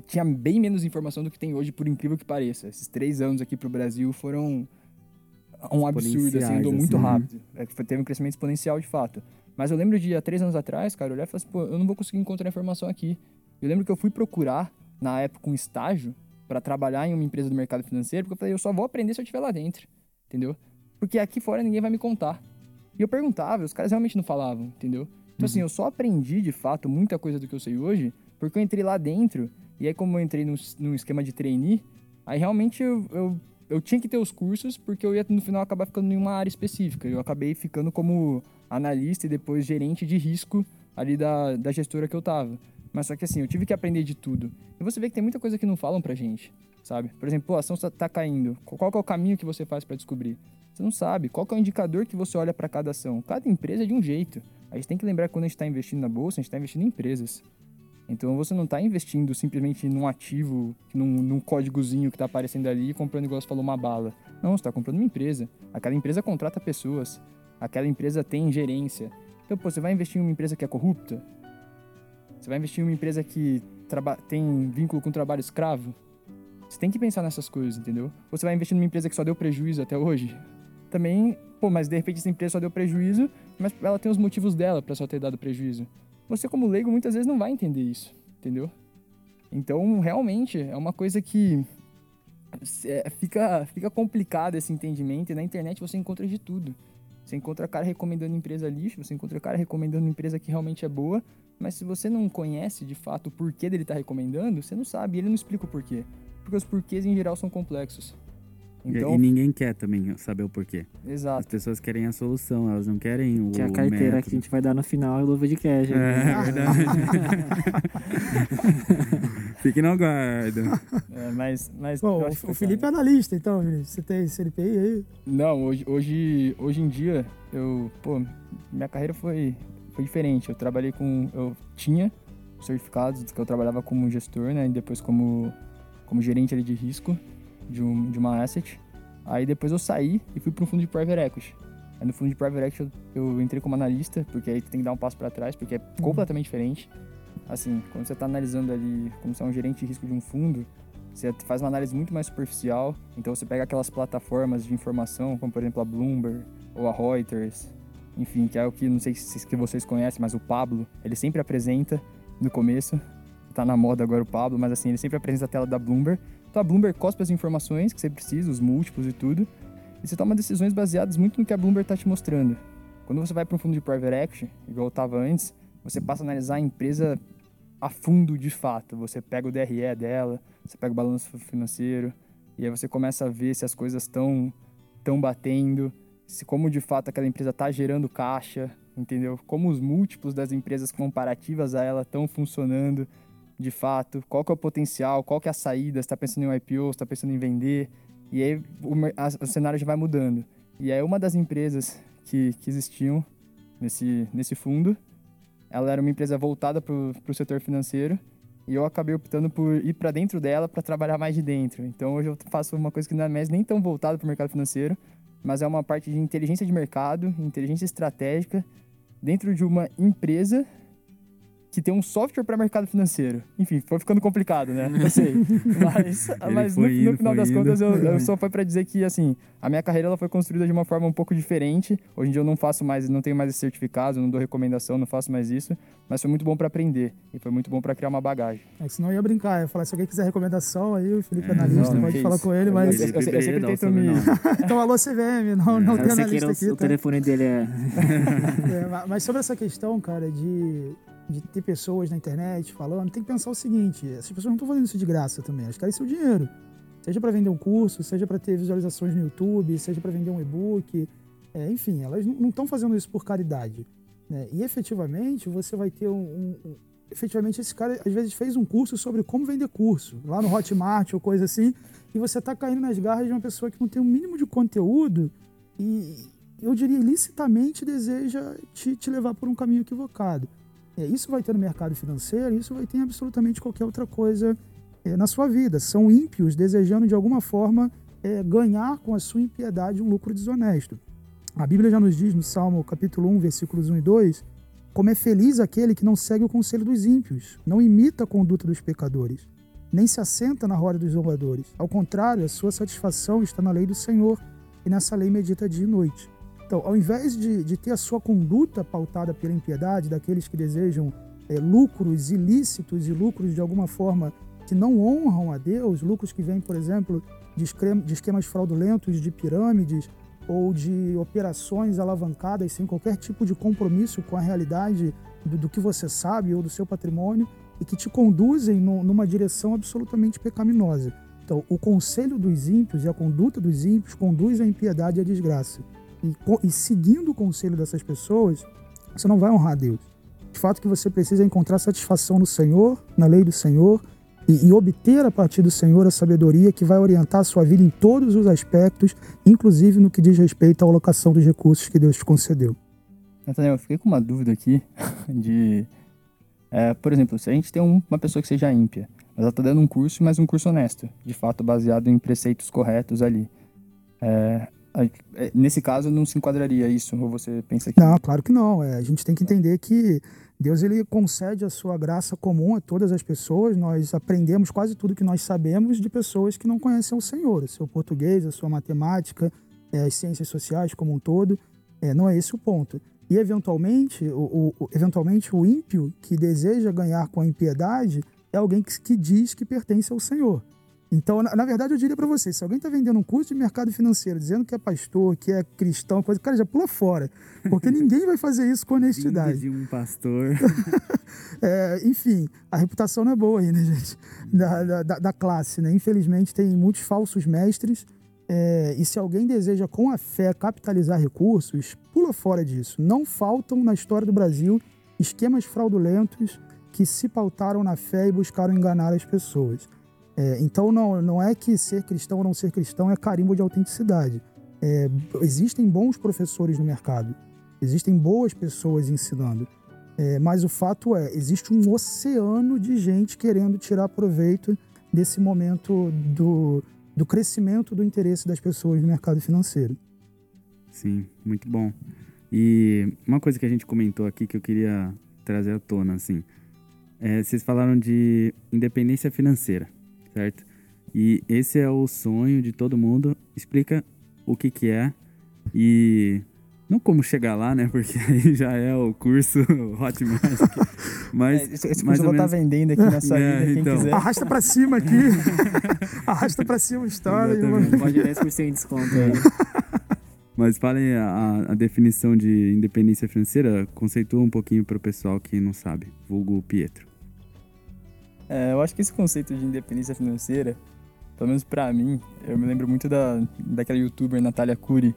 tinha bem menos informação do que tem hoje, por incrível que pareça. Esses três anos aqui pro Brasil foram um absurdo, assim, andou muito assim, rápido. É, teve um crescimento exponencial, de fato. Mas eu lembro de, há três anos atrás, cara, olhar e falar assim, pô, eu não vou conseguir encontrar informação aqui. Eu lembro que eu fui procurar, na época, um estágio para trabalhar em uma empresa do mercado financeiro, porque eu falei, eu só vou aprender se eu estiver lá dentro, entendeu? Porque aqui fora ninguém vai me contar. E eu perguntava, os caras realmente não falavam, entendeu? Então, assim, uhum. assim, eu só aprendi, de fato, muita coisa do que eu sei hoje, porque eu entrei lá dentro e aí, como eu entrei no, no esquema de trainee, aí realmente eu, eu, eu, tinha que ter os cursos, porque eu ia no final acabar ficando em uma área específica. Eu acabei ficando como analista e depois gerente de risco ali da, da gestora que eu tava. Mas só que assim, eu tive que aprender de tudo. E você vê que tem muita coisa que não falam pra gente, sabe? Por exemplo, a ação tá caindo. Qual é o caminho que você faz para descobrir? Você não sabe. Qual é o indicador que você olha para cada ação? Cada empresa é de um jeito. A gente tem que lembrar que quando a gente está investindo na bolsa, a gente está investindo em empresas. Então você não está investindo simplesmente num ativo, num, num códigozinho que está aparecendo ali e comprando, igual você falou, uma bala. Não, você está comprando uma empresa. Aquela empresa contrata pessoas. Aquela empresa tem gerência. Então, pô, você vai investir em uma empresa que é corrupta? Você vai investir em uma empresa que tem vínculo com trabalho escravo? Você tem que pensar nessas coisas, entendeu? Ou você vai investir numa empresa que só deu prejuízo até hoje? Também, pô, mas de repente essa empresa só deu prejuízo, mas ela tem os motivos dela para só ter dado prejuízo você como leigo muitas vezes não vai entender isso, entendeu? Então, realmente, é uma coisa que é, fica, fica complicado esse entendimento e na internet você encontra de tudo. Você encontra cara recomendando empresa lixo, você encontra cara recomendando empresa que realmente é boa, mas se você não conhece de fato o porquê dele estar tá recomendando, você não sabe, ele não explica o porquê. Porque os porquês em geral são complexos. E- Então, E ninguém quer também saber o porquê. As exato. pessoas querem a solução, elas não querem o Que a carteira que a método. gente vai dar no final é luva de cash. É né? verdade. Fique no aguardo. É, mas, mas Bom, o, Felipe é analista, então. Você tem CNPI aí? Não, hoje, hoje, hoje em dia, eu, pô, minha carreira foi, foi diferente. Eu trabalhei com, eu tinha certificados que eu trabalhava como gestor, né, e depois como, como gerente ali de risco de, um, de uma asset. Aí depois eu saí e fui para um fundo de private equity. Aí no fundo de private equity eu, eu entrei como analista, porque aí tu tem que dar um passo para trás, porque é completamente diferente. Assim, quando você está analisando ali, como você é um gerente de risco de um fundo, você faz uma análise muito mais superficial. Então você pega aquelas plataformas de informação, como por exemplo a Bloomberg ou a Reuters, enfim, que é o que não sei se vocês conhecem, mas o Pablo, ele sempre apresenta no começo. Tá na moda agora o Pablo, mas assim, ele sempre apresenta a tela da Bloomberg. Então a Bloomberg cospe as informações que você precisa, os múltiplos e tudo. E você toma decisões baseadas muito no que a Bloomberg tá te mostrando. Quando você vai para um fundo de private equity, igual eu tava antes, você passa a analisar a empresa a fundo de fato. Você pega o DRE dela, você pega o balanço financeiro, e aí você começa a ver se as coisas estão tão batendo, se como de fato aquela empresa está gerando caixa, entendeu? Como os múltiplos das empresas comparativas a ela estão funcionando de fato, qual que é o potencial, qual que é a saída, está pensando em um IPO, está pensando em vender, e aí o, a- o cenário já vai mudando. E aí uma das empresas que, que existiam nesse, nesse fundo, ela era uma empresa voltada para o setor financeiro, e eu acabei optando por ir para dentro dela para trabalhar mais de dentro. Então hoje eu faço uma coisa que não é mais nem tão voltada para o mercado financeiro, mas é uma parte de inteligência de mercado, inteligência estratégica, dentro de uma empresa que tem um software para mercado financeiro. Enfim, foi ficando complicado, né? Eu sei. Mas, mas no, foi no indo, final das indo. contas, eu, eu só foi para dizer que, assim, a minha carreira ela foi construída de uma forma um pouco diferente. Hoje em dia eu não faço mais, não tenho mais esse certificado, não dou recomendação, não faço mais isso. Mas foi muito bom para aprender e foi muito bom para criar uma bagagem. É senão eu ia brincar, eu ia falar, se alguém quiser recomendação, aí o Felipe é, analista, não, pode que falar isso. com ele, Eu- mas... eu- eu sempre Felipe Breida, tento me- o então, alô CVM, não, não É, tem Eu sei que analista o, aqui, o tá? telefone dele é. É, ma- mas sobre essa questão, cara, de, de ter pessoas na internet falando, tem que pensar o seguinte: essas pessoas não estão fazendo isso de graça também, elas querem seu dinheiro. Seja para vender um curso, seja para ter visualizações no YouTube, seja para vender um e-book. É, enfim, elas não- estão fazendo isso por caridade. né? E efetivamente você vai ter um, um- um- Efetivamente, esse cara às vezes fez um curso sobre como vender curso, lá no Hotmart ou coisa assim, e você está caindo nas garras de uma pessoa que não tem o mínimo de conteúdo e, eu diria, ilicitamente deseja te, te levar por um caminho equivocado. É, isso vai ter no mercado financeiro, isso vai ter em absolutamente qualquer outra coisa é, na sua vida. São ímpios desejando, de alguma forma, é, ganhar com a sua impiedade um lucro desonesto. A Bíblia já nos diz no Salmo capítulo 1, versículos 1 e 2, como é feliz aquele que não segue o conselho dos ímpios, não imita a conduta dos pecadores, nem se assenta na roda dos zombadores. Ao contrário, a sua satisfação está na lei do Senhor, e nessa lei medita dia e noite. Então, ao invés de, de ter a sua conduta pautada pela impiedade daqueles que desejam é, lucros ilícitos e lucros de alguma forma que não honram a Deus, lucros que vêm, por exemplo, de, esquema- de esquemas fraudulentos, de pirâmides ou de operações alavancadas sem qualquer tipo de compromisso com a realidade do, do que você sabe ou do seu patrimônio e que te conduzem nu- numa direção absolutamente pecaminosa. Então, o conselho dos ímpios e a conduta dos ímpios conduz à impiedade e à desgraça. E, e seguindo o conselho dessas pessoas, você não vai honrar a Deus. De fato que você precisa encontrar satisfação no Senhor, na lei do Senhor, e, e obter a partir do Senhor a sabedoria que vai orientar a sua vida em todos os aspectos, inclusive no que diz respeito à alocação dos recursos que Deus te concedeu. Nathaniel, eu fiquei com uma dúvida aqui de. é, por exemplo, se a gente tem um- uma pessoa que seja ímpia, mas ela está dando um curso, mas um curso honesto, de fato baseado em preceitos corretos ali. É, nesse caso, não se enquadraria isso? Ou você pensa que. Não, claro que não. É, a gente tem que entender que Deus ele concede a sua graça comum a todas as pessoas. Nós aprendemos quase tudo que nós sabemos de pessoas que não conhecem o Senhor, o seu português, a sua matemática, é, as ciências sociais como um todo. É, não é esse o ponto. E eventualmente, o, o- o- eventualmente o ímpio que deseja ganhar com a impiedade é alguém que, que diz que pertence ao Senhor. Então, na, na verdade, eu diria para você, se alguém está vendendo um curso de mercado financeiro, dizendo que é pastor, que é cristão, coisa, cara, já pula fora. Porque ninguém vai fazer isso com honestidade. de um pastor. É, enfim, a reputação não é boa aí, né, gente? Da, da, da- da classe, né? Infelizmente, tem muitos falsos mestres É, e se alguém deseja com a fé capitalizar recursos, pula fora disso. Não faltam na história do Brasil esquemas fraudulentos que se pautaram na fé e buscaram enganar as pessoas. É, então não, não é que ser cristão ou não ser cristão é carimbo de autenticidade. É, existem bons professores no mercado, existem boas pessoas ensinando. É, mas o fato é, existe um oceano de gente querendo tirar proveito desse momento do, do crescimento do interesse das pessoas no mercado financeiro. Sim, muito bom. E uma coisa que a gente comentou aqui que eu queria trazer à tona, assim, é, vocês falaram de independência financeira, certo? E esse é o sonho de todo mundo. Explica o que que é e não como chegar lá, né? Porque aí já é o curso Hotmart. Mas. É, esse, esse curso eu vou estar tá vendendo aqui na saída, é, quem então. quiser. Arrasta pra cima aqui. Arrasta pra cima a história. Pode 10% de desconto aí. Mas falem a, a, definição de independência financeira, conceitua um pouquinho para o pessoal que não sabe, vulgo Pietro. É, eu acho que esse conceito de independência financeira, pelo menos para mim, eu me lembro muito da, daquela youtuber Natália Cury,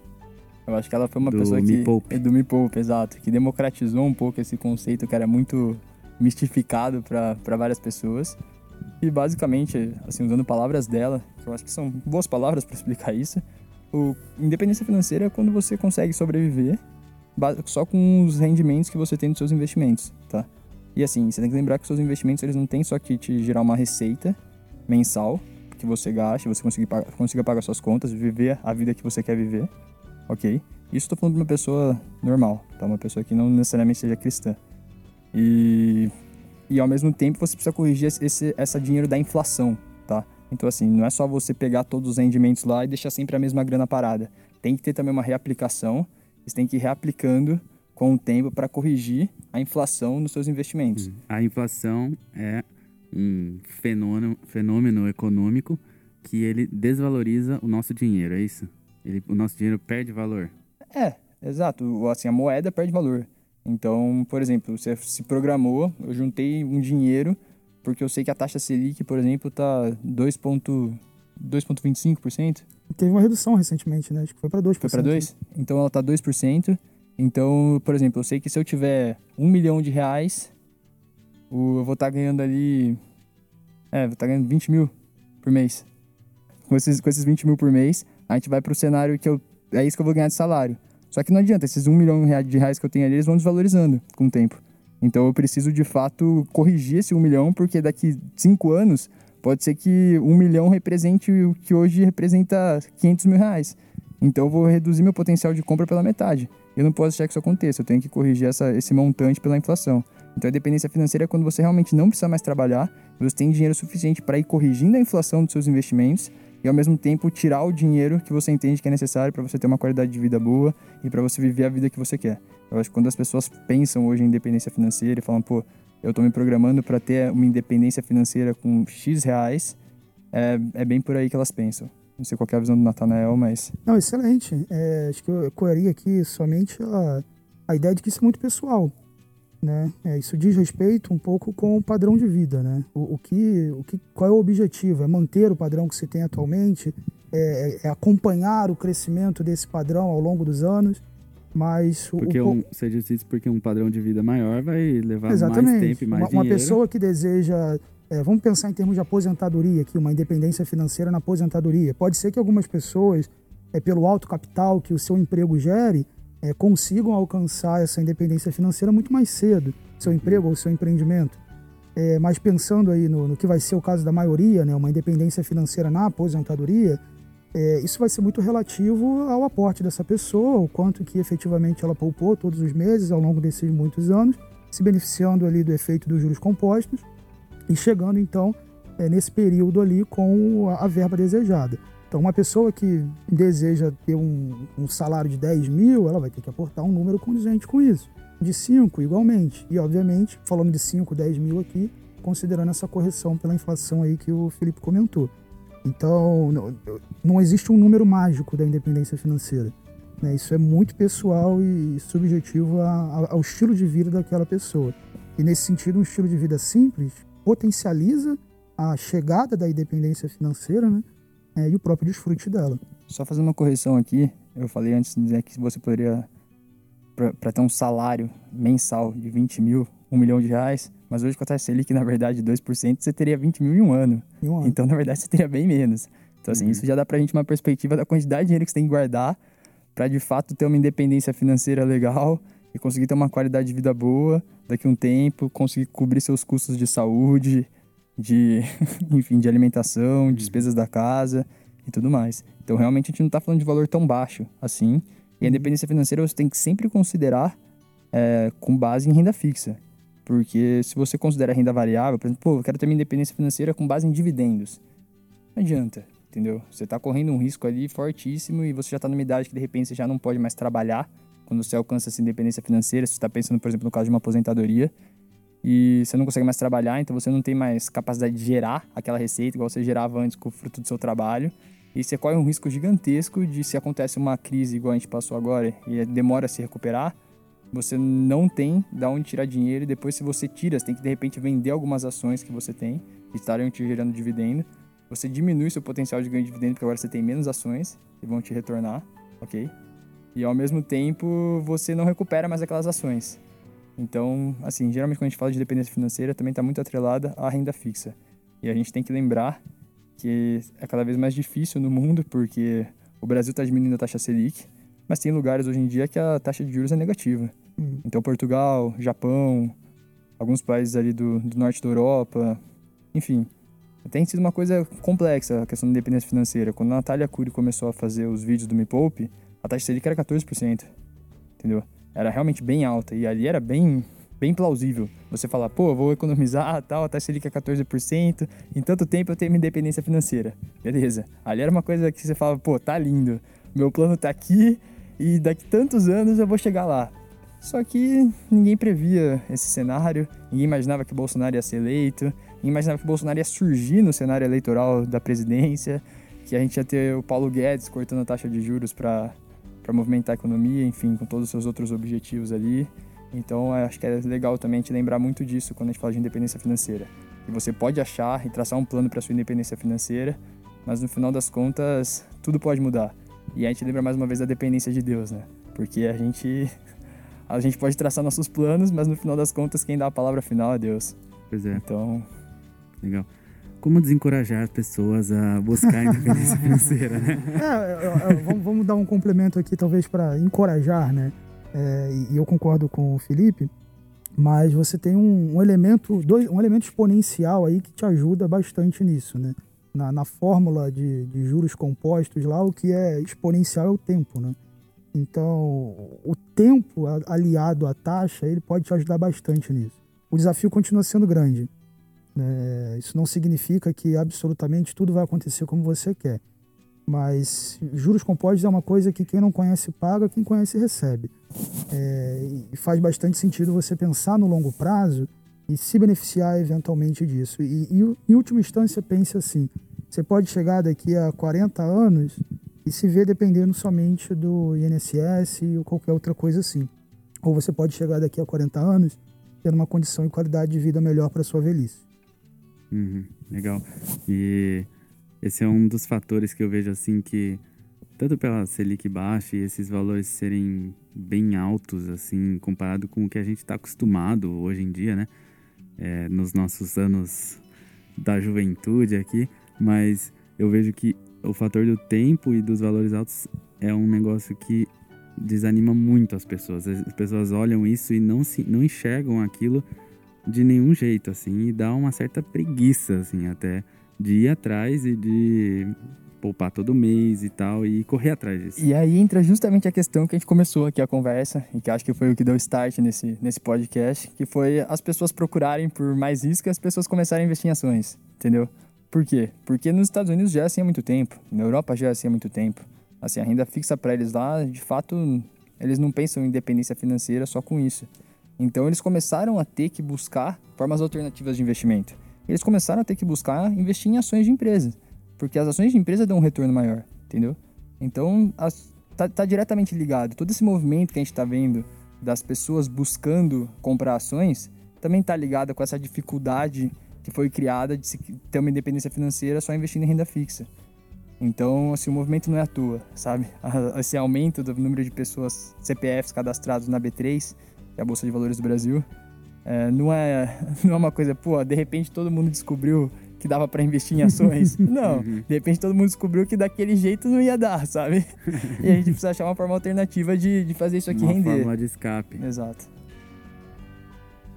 eu acho que ela foi uma do pessoa que. Me Poupe. É do Me Poupe, exato. Que democratizou um pouco esse conceito que era muito mistificado para várias pessoas. E basicamente, assim, usando palavras dela, que eu acho que são boas palavras para explicar isso, o independência financeira é quando você consegue sobreviver só com os rendimentos que você tem dos seus investimentos, tá? E assim, você tem que lembrar que seus investimentos eles não têm só que te gerar uma receita mensal que você gaste, você consiga pagar, consiga pagar suas contas, viver a vida que você quer viver ok? Isso estou falando de uma pessoa normal, tá? Uma pessoa que não necessariamente seja cristã. E, e ao mesmo tempo você precisa corrigir esse essa dinheiro da inflação, tá? Então assim, não é só você pegar todos os rendimentos lá e deixar sempre a mesma grana parada. Tem que ter também uma reaplicação, você tem que ir reaplicando com o tempo para corrigir a inflação nos seus investimentos. A inflação é um fenômeno, fenômeno econômico que ele desvaloriza o nosso dinheiro, é isso? ele, o nosso dinheiro perde valor. É, exato. Assim, a moeda perde valor. Então, por exemplo, você se programou, eu juntei um dinheiro, porque eu sei que a taxa Selic, por exemplo, está 2,25%. Teve uma redução recentemente, né? Acho que foi para 2%. Foi para 2%? Então ela está 2%. Então, por exemplo, eu sei que se eu tiver um milhão de reais, eu vou estar tá ganhando ali. É, vou estar tá ganhando 20 mil por mês. Com esses, com esses 20 mil por mês, a gente vai para o cenário que eu, é isso que eu vou ganhar de salário. Só que não adianta, esses um milhão de reais que eu tenho ali, eles vão desvalorizando com o tempo. Então eu preciso de fato corrigir esse um milhão, porque daqui cinco anos pode ser que um milhão represente o que hoje representa 500 mil reais. Então eu vou reduzir meu potencial de compra pela metade. Eu não posso deixar que isso aconteça, eu tenho que corrigir essa, esse montante pela inflação. Então a dependência financeira é quando você realmente não precisa mais trabalhar, você tem dinheiro suficiente para ir corrigindo a inflação dos seus investimentos e ao mesmo tempo tirar o dinheiro que você entende que é necessário para você ter uma qualidade de vida boa e para você viver a vida que você quer. Eu acho que quando as pessoas pensam hoje em independência financeira e falam, pô, eu estou me programando para ter uma independência financeira com X reais, é, é bem por aí que elas pensam. Não sei qual é a visão do Natanael, mas. Não, excelente. É, acho que eu coaria aqui somente a, a ideia de que isso é muito pessoal né? É, isso diz respeito um pouco com o padrão de vida, né? O, o, que, o que, qual é o objetivo? É manter o padrão que se tem atualmente? É, é, é acompanhar o crescimento desse padrão ao longo dos anos? Mas porque o, um, você diz isso porque um padrão de vida maior vai levar exatamente. mais tempo e mais uma, dinheiro. Uma pessoa que deseja, é, vamos pensar em termos de aposentadoria aqui, uma independência financeira na aposentadoria. Pode ser que algumas pessoas, é, pelo alto capital que o seu emprego gere, é, consigam alcançar essa independência financeira muito mais cedo, seu emprego ou seu empreendimento. É, mas pensando aí no, no, que vai ser o caso da maioria, né, uma independência financeira na aposentadoria, é, isso vai ser muito relativo ao aporte dessa pessoa, o quanto que efetivamente ela poupou todos os meses ao longo desses muitos anos, se beneficiando ali do efeito dos juros compostos e chegando então é, nesse período ali com a, a verba desejada. Então, uma pessoa que deseja ter um, um, salário de 10 mil, ela vai ter que aportar um número condizente com isso. De 5, igualmente. E, obviamente, falando de 5, 10 mil aqui, considerando essa correção pela inflação aí que o Felipe comentou. Então, não, não existe um número mágico da independência financeira. Né? Isso é muito pessoal e subjetivo a, a, ao estilo de vida daquela pessoa. E, nesse sentido, um estilo de vida simples potencializa a chegada da independência financeira, né? é, e o próprio desfrute dela. Só fazendo uma correção aqui, eu falei antes né, que você poderia, para ter um salário mensal de 20 mil, 1 milhão de reais, mas hoje com a taxa Selic, na verdade, 2%, você teria 20 mil em um ano. Em um ano. Então, na verdade, você teria bem menos. Então, assim, Uhum. isso já dá pra gente uma perspectiva da quantidade de dinheiro que você tem que guardar para de fato ter uma independência financeira legal e conseguir ter uma qualidade de vida boa daqui a um tempo, conseguir cobrir seus custos de saúde, de, enfim, de alimentação, despesas da casa e tudo mais. Então, realmente, a gente não tá falando de valor tão baixo assim. E a independência financeira você tem que sempre considerar é, com base em renda fixa. Porque se você considera renda variável, por exemplo, pô, eu quero ter minha independência financeira com base em dividendos. Não adianta, entendeu? Você está correndo um risco ali fortíssimo e você já está numa idade que de repente você já não pode mais trabalhar quando você alcança essa independência financeira. Você está pensando, por exemplo, no caso de uma aposentadoria e você não consegue mais trabalhar, então você não tem mais capacidade de gerar aquela receita igual você gerava antes com o fruto do seu trabalho. E você corre um risco gigantesco de se acontece uma crise igual a gente passou agora e demora a se recuperar, você não tem da onde tirar dinheiro e depois se você tira, você tem que de repente vender algumas ações que você tem que estariam te gerando dividendo. Você diminui seu potencial de ganho de dividendo porque agora você tem menos ações que vão te retornar, ok? E ao mesmo tempo você não recupera mais aquelas ações. Então, assim, geralmente quando a gente fala de dependência financeira também está muito atrelada à renda fixa. E a gente tem que lembrar que é cada vez mais difícil no mundo porque o Brasil está diminuindo a taxa Selic, mas tem lugares hoje em dia que a taxa de juros é negativa. Hum. Então, Portugal, Japão, alguns países ali do, do norte da Europa, enfim. Tem sido uma coisa complexa a questão da independência financeira. Quando a Natália Cury começou a fazer os vídeos do Me Poupe, a taxa Selic era 14%, entendeu? Era realmente bem alta e ali era bem, bem plausível. Você falar, pô, vou economizar, tal, a taxa Selic é 14%, em tanto tempo eu tenho minha independência financeira. Beleza. Ali era uma coisa que você falava, pô, tá lindo, meu plano tá aqui e daqui tantos anos eu vou chegar lá. Só que ninguém previa esse cenário, ninguém imaginava que Bolsonaro ia ser eleito, ninguém imaginava que Bolsonaro ia surgir no cenário eleitoral da presidência, que a gente ia ter o Paulo Guedes cortando a taxa de juros para movimentar a economia, enfim, com todos os seus outros objetivos ali. Então, eu acho que é legal também te lembrar muito disso quando a gente fala de independência financeira. Que você pode achar e traçar um plano para sua independência financeira, mas no final das contas, tudo pode mudar. E a gente lembra mais uma vez da dependência de Deus, né? Porque a gente a gente pode traçar nossos planos, mas no final das contas quem dá a palavra final é Deus. Pois é, Então, legal. Como desencorajar as pessoas a buscar a independência financeira, né? É, é, é, vamos, vamos dar um complemento aqui, talvez, para encorajar, né? É, e- eu concordo com o Felipe, mas você tem um, um elemento, dois, um elemento exponencial aí que te ajuda bastante nisso, né? Na, na fórmula de, de juros compostos lá, o que é exponencial é o tempo, né? Então, o tempo aliado à taxa, ele pode te ajudar bastante nisso. O desafio continua sendo grande. Né? Isso não significa que absolutamente tudo vai acontecer como você quer. Mas juros compostos é uma coisa que quem não conhece paga, quem conhece recebe. É, e faz bastante sentido você pensar no longo prazo e se beneficiar eventualmente disso. E, e, em última instância, pense assim: você pode chegar daqui a 40 anos e se ver dependendo somente do INSS ou qualquer outra coisa assim. Ou você pode chegar daqui a 40 anos tendo uma condição e qualidade de vida melhor para sua velhice. Uhum, legal. E esse é um dos fatores que eu vejo assim que tanto pela Selic baixa e esses valores serem bem altos assim comparado com o que a gente está acostumado hoje em dia, né? É, nos nossos anos da juventude aqui, mas eu vejo que o fator do tempo e dos valores altos é um negócio que desanima muito as pessoas. As pessoas olham isso e não se não enxergam aquilo de nenhum jeito, assim, e dá uma certa preguiça, assim, até de ir atrás e de poupar todo mês e tal, e correr atrás disso. E aí entra justamente a questão que a gente começou aqui a conversa, e que acho que foi o que deu start nesse, nesse podcast, que foi as pessoas procurarem por mais risco as pessoas começarem a investir em ações, entendeu? Por quê? Porque nos Estados Unidos já é assim há muito tempo, na Europa já é assim há muito tempo. Assim, a renda fixa para eles lá, de fato, eles não pensam em independência financeira só com isso. Então eles começaram a ter que buscar formas alternativas de investimento. Eles começaram a ter que buscar investir em ações de empresas, porque as ações de empresa dão um retorno maior, entendeu? Então as, tá, diretamente ligado. Todo esse movimento que a gente está vendo das pessoas buscando comprar ações também está ligado com essa dificuldade que foi criada de ter uma independência financeira só investindo em renda fixa. Então, assim, o movimento não é à toa, sabe? Esse aumento do número de pessoas CPFs cadastrados na B3, que é a Bolsa de Valores do Brasil, é, não, é, não é uma coisa, pô, de repente todo mundo descobriu que dava para investir em ações. Não, de repente todo mundo descobriu que daquele jeito não ia dar, sabe? E a gente precisa achar uma forma alternativa de, de fazer isso aqui uma render. Uma forma de escape. Exato.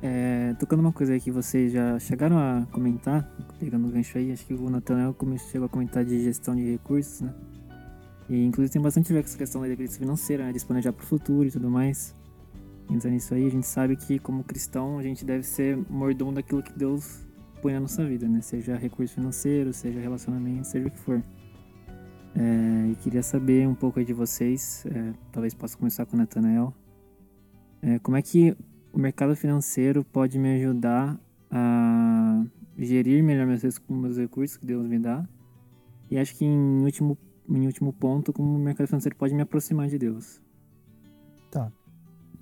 É, tocando uma coisa aí que vocês já chegaram a comentar, pegando o gancho aí, acho que o Nathanael chegou a comentar de gestão de recursos, né? E inclusive tem bastante a ver com essa questão da independência financeira, né? De planejar para o futuro e tudo mais. Entrando nisso aí, a gente sabe que como cristão a gente deve ser mordomo daquilo que Deus põe na nossa vida, né? Seja recurso financeiro, seja relacionamento, seja o que for. É, e queria saber um pouco aí de vocês, é, talvez possa começar com o Nathanael. É, como é que o mercado financeiro pode me ajudar a gerir melhor meus recursos que Deus me dá? E acho que em último, em último ponto, como o mercado financeiro pode me aproximar de Deus.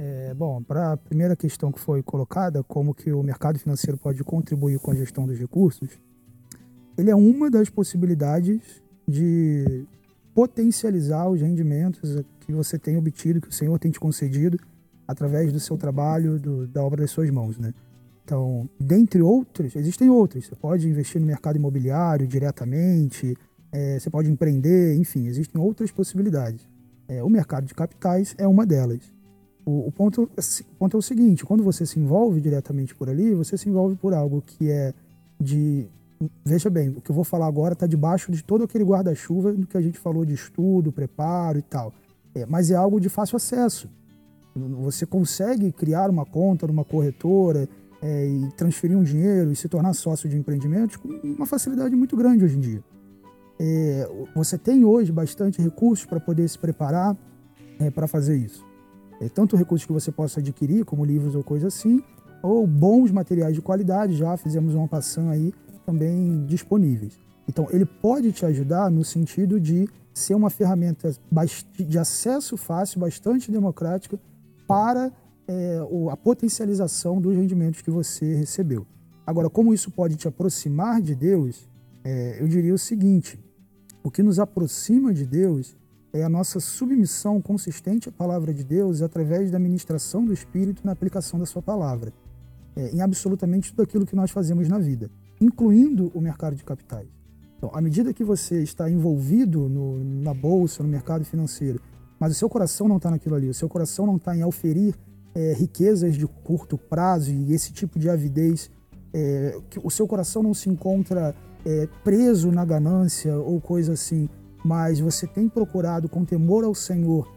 É, bom, para a primeira questão que foi colocada, como que o mercado financeiro pode contribuir com a gestão dos recursos, ele é uma das possibilidades de potencializar os rendimentos que você tem obtido, que o Senhor tem te concedido através do seu trabalho, do, da obra das suas mãos, né? Então, dentre outros, existem outros. Você pode investir no mercado imobiliário diretamente, é, você pode empreender, enfim, existem outras possibilidades. É, o mercado de capitais é uma delas. O, o, ponto, o ponto é o seguinte: quando você se envolve diretamente por ali, você se envolve por algo que é de veja bem, o que eu vou falar agora está debaixo de todo aquele guarda-chuva do que a gente falou de estudo, preparo e tal. É, mas é algo de fácil acesso. Você consegue criar uma conta numa corretora é, e transferir um dinheiro e se tornar sócio de empreendimentos com uma facilidade muito grande hoje em dia. É, você tem hoje bastante recursos para poder se preparar é, para fazer isso. É, tanto recursos que você possa adquirir, como livros ou coisa assim, ou bons materiais de qualidade, já fizemos uma passão aí também disponíveis. Então, ele pode te ajudar no sentido de ser uma ferramenta de acesso fácil, bastante democrática para é, a potencialização dos rendimentos que você recebeu. Agora, como isso pode te aproximar de Deus, é, eu diria o seguinte: o que nos aproxima de Deus é a nossa submissão consistente à palavra de Deus através da ministração do Espírito na aplicação da sua palavra, é, em absolutamente tudo aquilo que nós fazemos na vida, incluindo o mercado de capitais. Então, à medida que você está envolvido no, na bolsa, no mercado financeiro, mas o seu coração não está naquilo ali, o seu coração não está em oferir é, riquezas de curto prazo e esse tipo de avidez, é, que o seu coração não se encontra é, preso na ganância ou coisa assim, mas você tem procurado com temor ao Senhor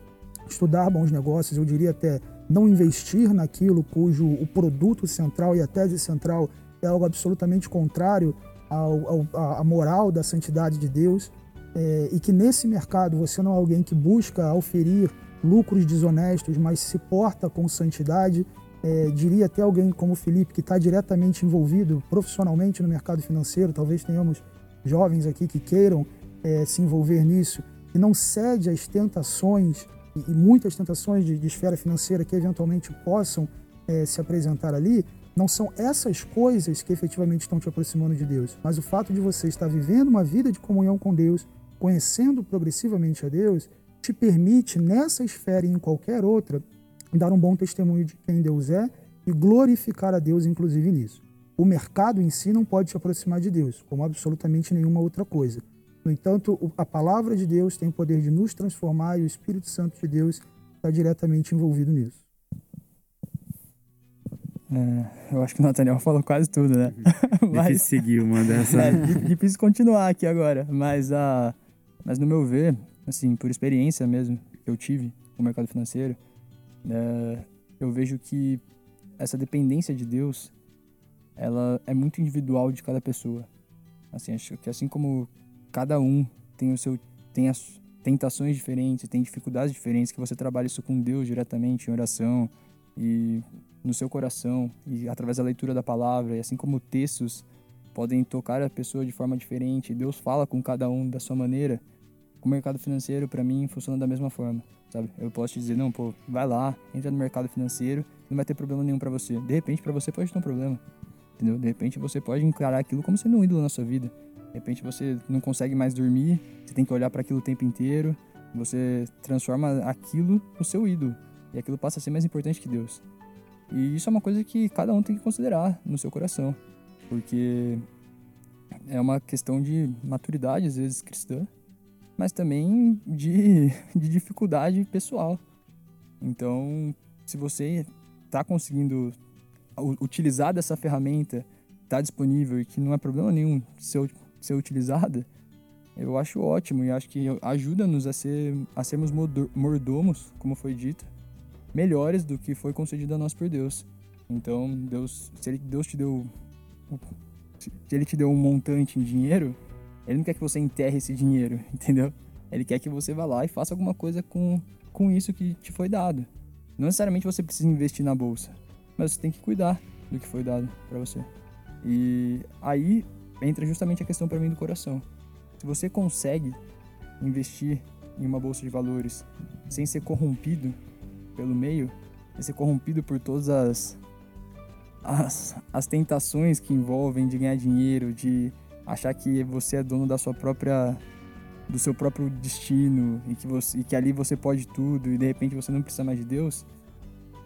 estudar bons negócios, eu diria até não investir naquilo cujo o produto central e a tese central é algo absolutamente contrário ao, ao, à moral da santidade de Deus é, e que nesse mercado você não é alguém que busca oferir lucros desonestos, mas se porta com santidade, é, diria até alguém como o Felipe, que está diretamente envolvido profissionalmente no mercado financeiro, talvez tenhamos jovens aqui que queiram é, se envolver nisso, e não cede às tentações, e, muitas tentações de, de, esfera financeira que eventualmente possam é, se apresentar ali, não são essas coisas que efetivamente estão te aproximando de Deus, mas o fato de você estar vivendo uma vida de comunhão com Deus, conhecendo progressivamente a Deus, te permite, nessa esfera e em qualquer outra, dar um bom testemunho de quem Deus é e glorificar a Deus, inclusive nisso. O mercado em si não pode te aproximar de Deus, como absolutamente nenhuma outra coisa. No entanto, a palavra de Deus tem o poder de nos transformar e o Espírito Santo de Deus está diretamente envolvido nisso. É, eu acho que o Nathaniel falou quase tudo, né? mas, difícil seguir uma dessas. É, difícil continuar aqui agora, mas a. Uh mas no meu ver, assim, por experiência mesmo que eu tive com o mercado financeiro, é, eu vejo que essa dependência de Deus, ela é muito individual de cada pessoa. Assim, acho que assim como cada um tem o seu tem as tentações diferentes, tem dificuldades diferentes, que você trabalha isso com Deus diretamente em oração e no seu coração e através da leitura da palavra, e assim como textos podem tocar a pessoa de forma diferente, Deus fala com cada um da sua maneira o mercado financeiro, para mim, funciona da mesma forma, sabe? Eu posso te dizer, não, pô, vai lá, entra no mercado financeiro, não vai ter problema nenhum para você. De repente, para você pode ter um problema, entendeu? De repente, você pode encarar aquilo como sendo um ídolo na sua vida. De repente você não consegue mais dormir, você tem que olhar para aquilo o tempo inteiro, você transforma aquilo no seu ídolo. E aquilo passa a ser mais importante que Deus. E isso é uma coisa que cada um tem que considerar no seu coração. Porque é uma questão de maturidade, às vezes, cristã, mas também de, de dificuldade pessoal. Então, se você está conseguindo utilizar dessa ferramenta, está disponível e que não é problema nenhum ser, ser utilizada, eu acho ótimo e acho que ajuda-nos a, ser, a sermos mordomos, como foi dito, melhores do que foi concedido a nós por Deus. Então, Deus, se ele, Deus te deu se ele te deu um montante em dinheiro, ele não quer que você enterre esse dinheiro, entendeu? Ele quer que você vá lá e faça alguma coisa com, com isso que te foi dado. Não necessariamente você precisa investir na bolsa, mas você tem que cuidar do que foi dado para você. E aí entra justamente a questão para mim do coração. Se você consegue investir em uma bolsa de valores sem ser corrompido pelo meio, sem ser corrompido por todas as as, as tentações que envolvem de ganhar dinheiro, de achar que você é dono da sua própria do seu próprio destino e que você e que ali você pode tudo e de repente você não precisa mais de Deus,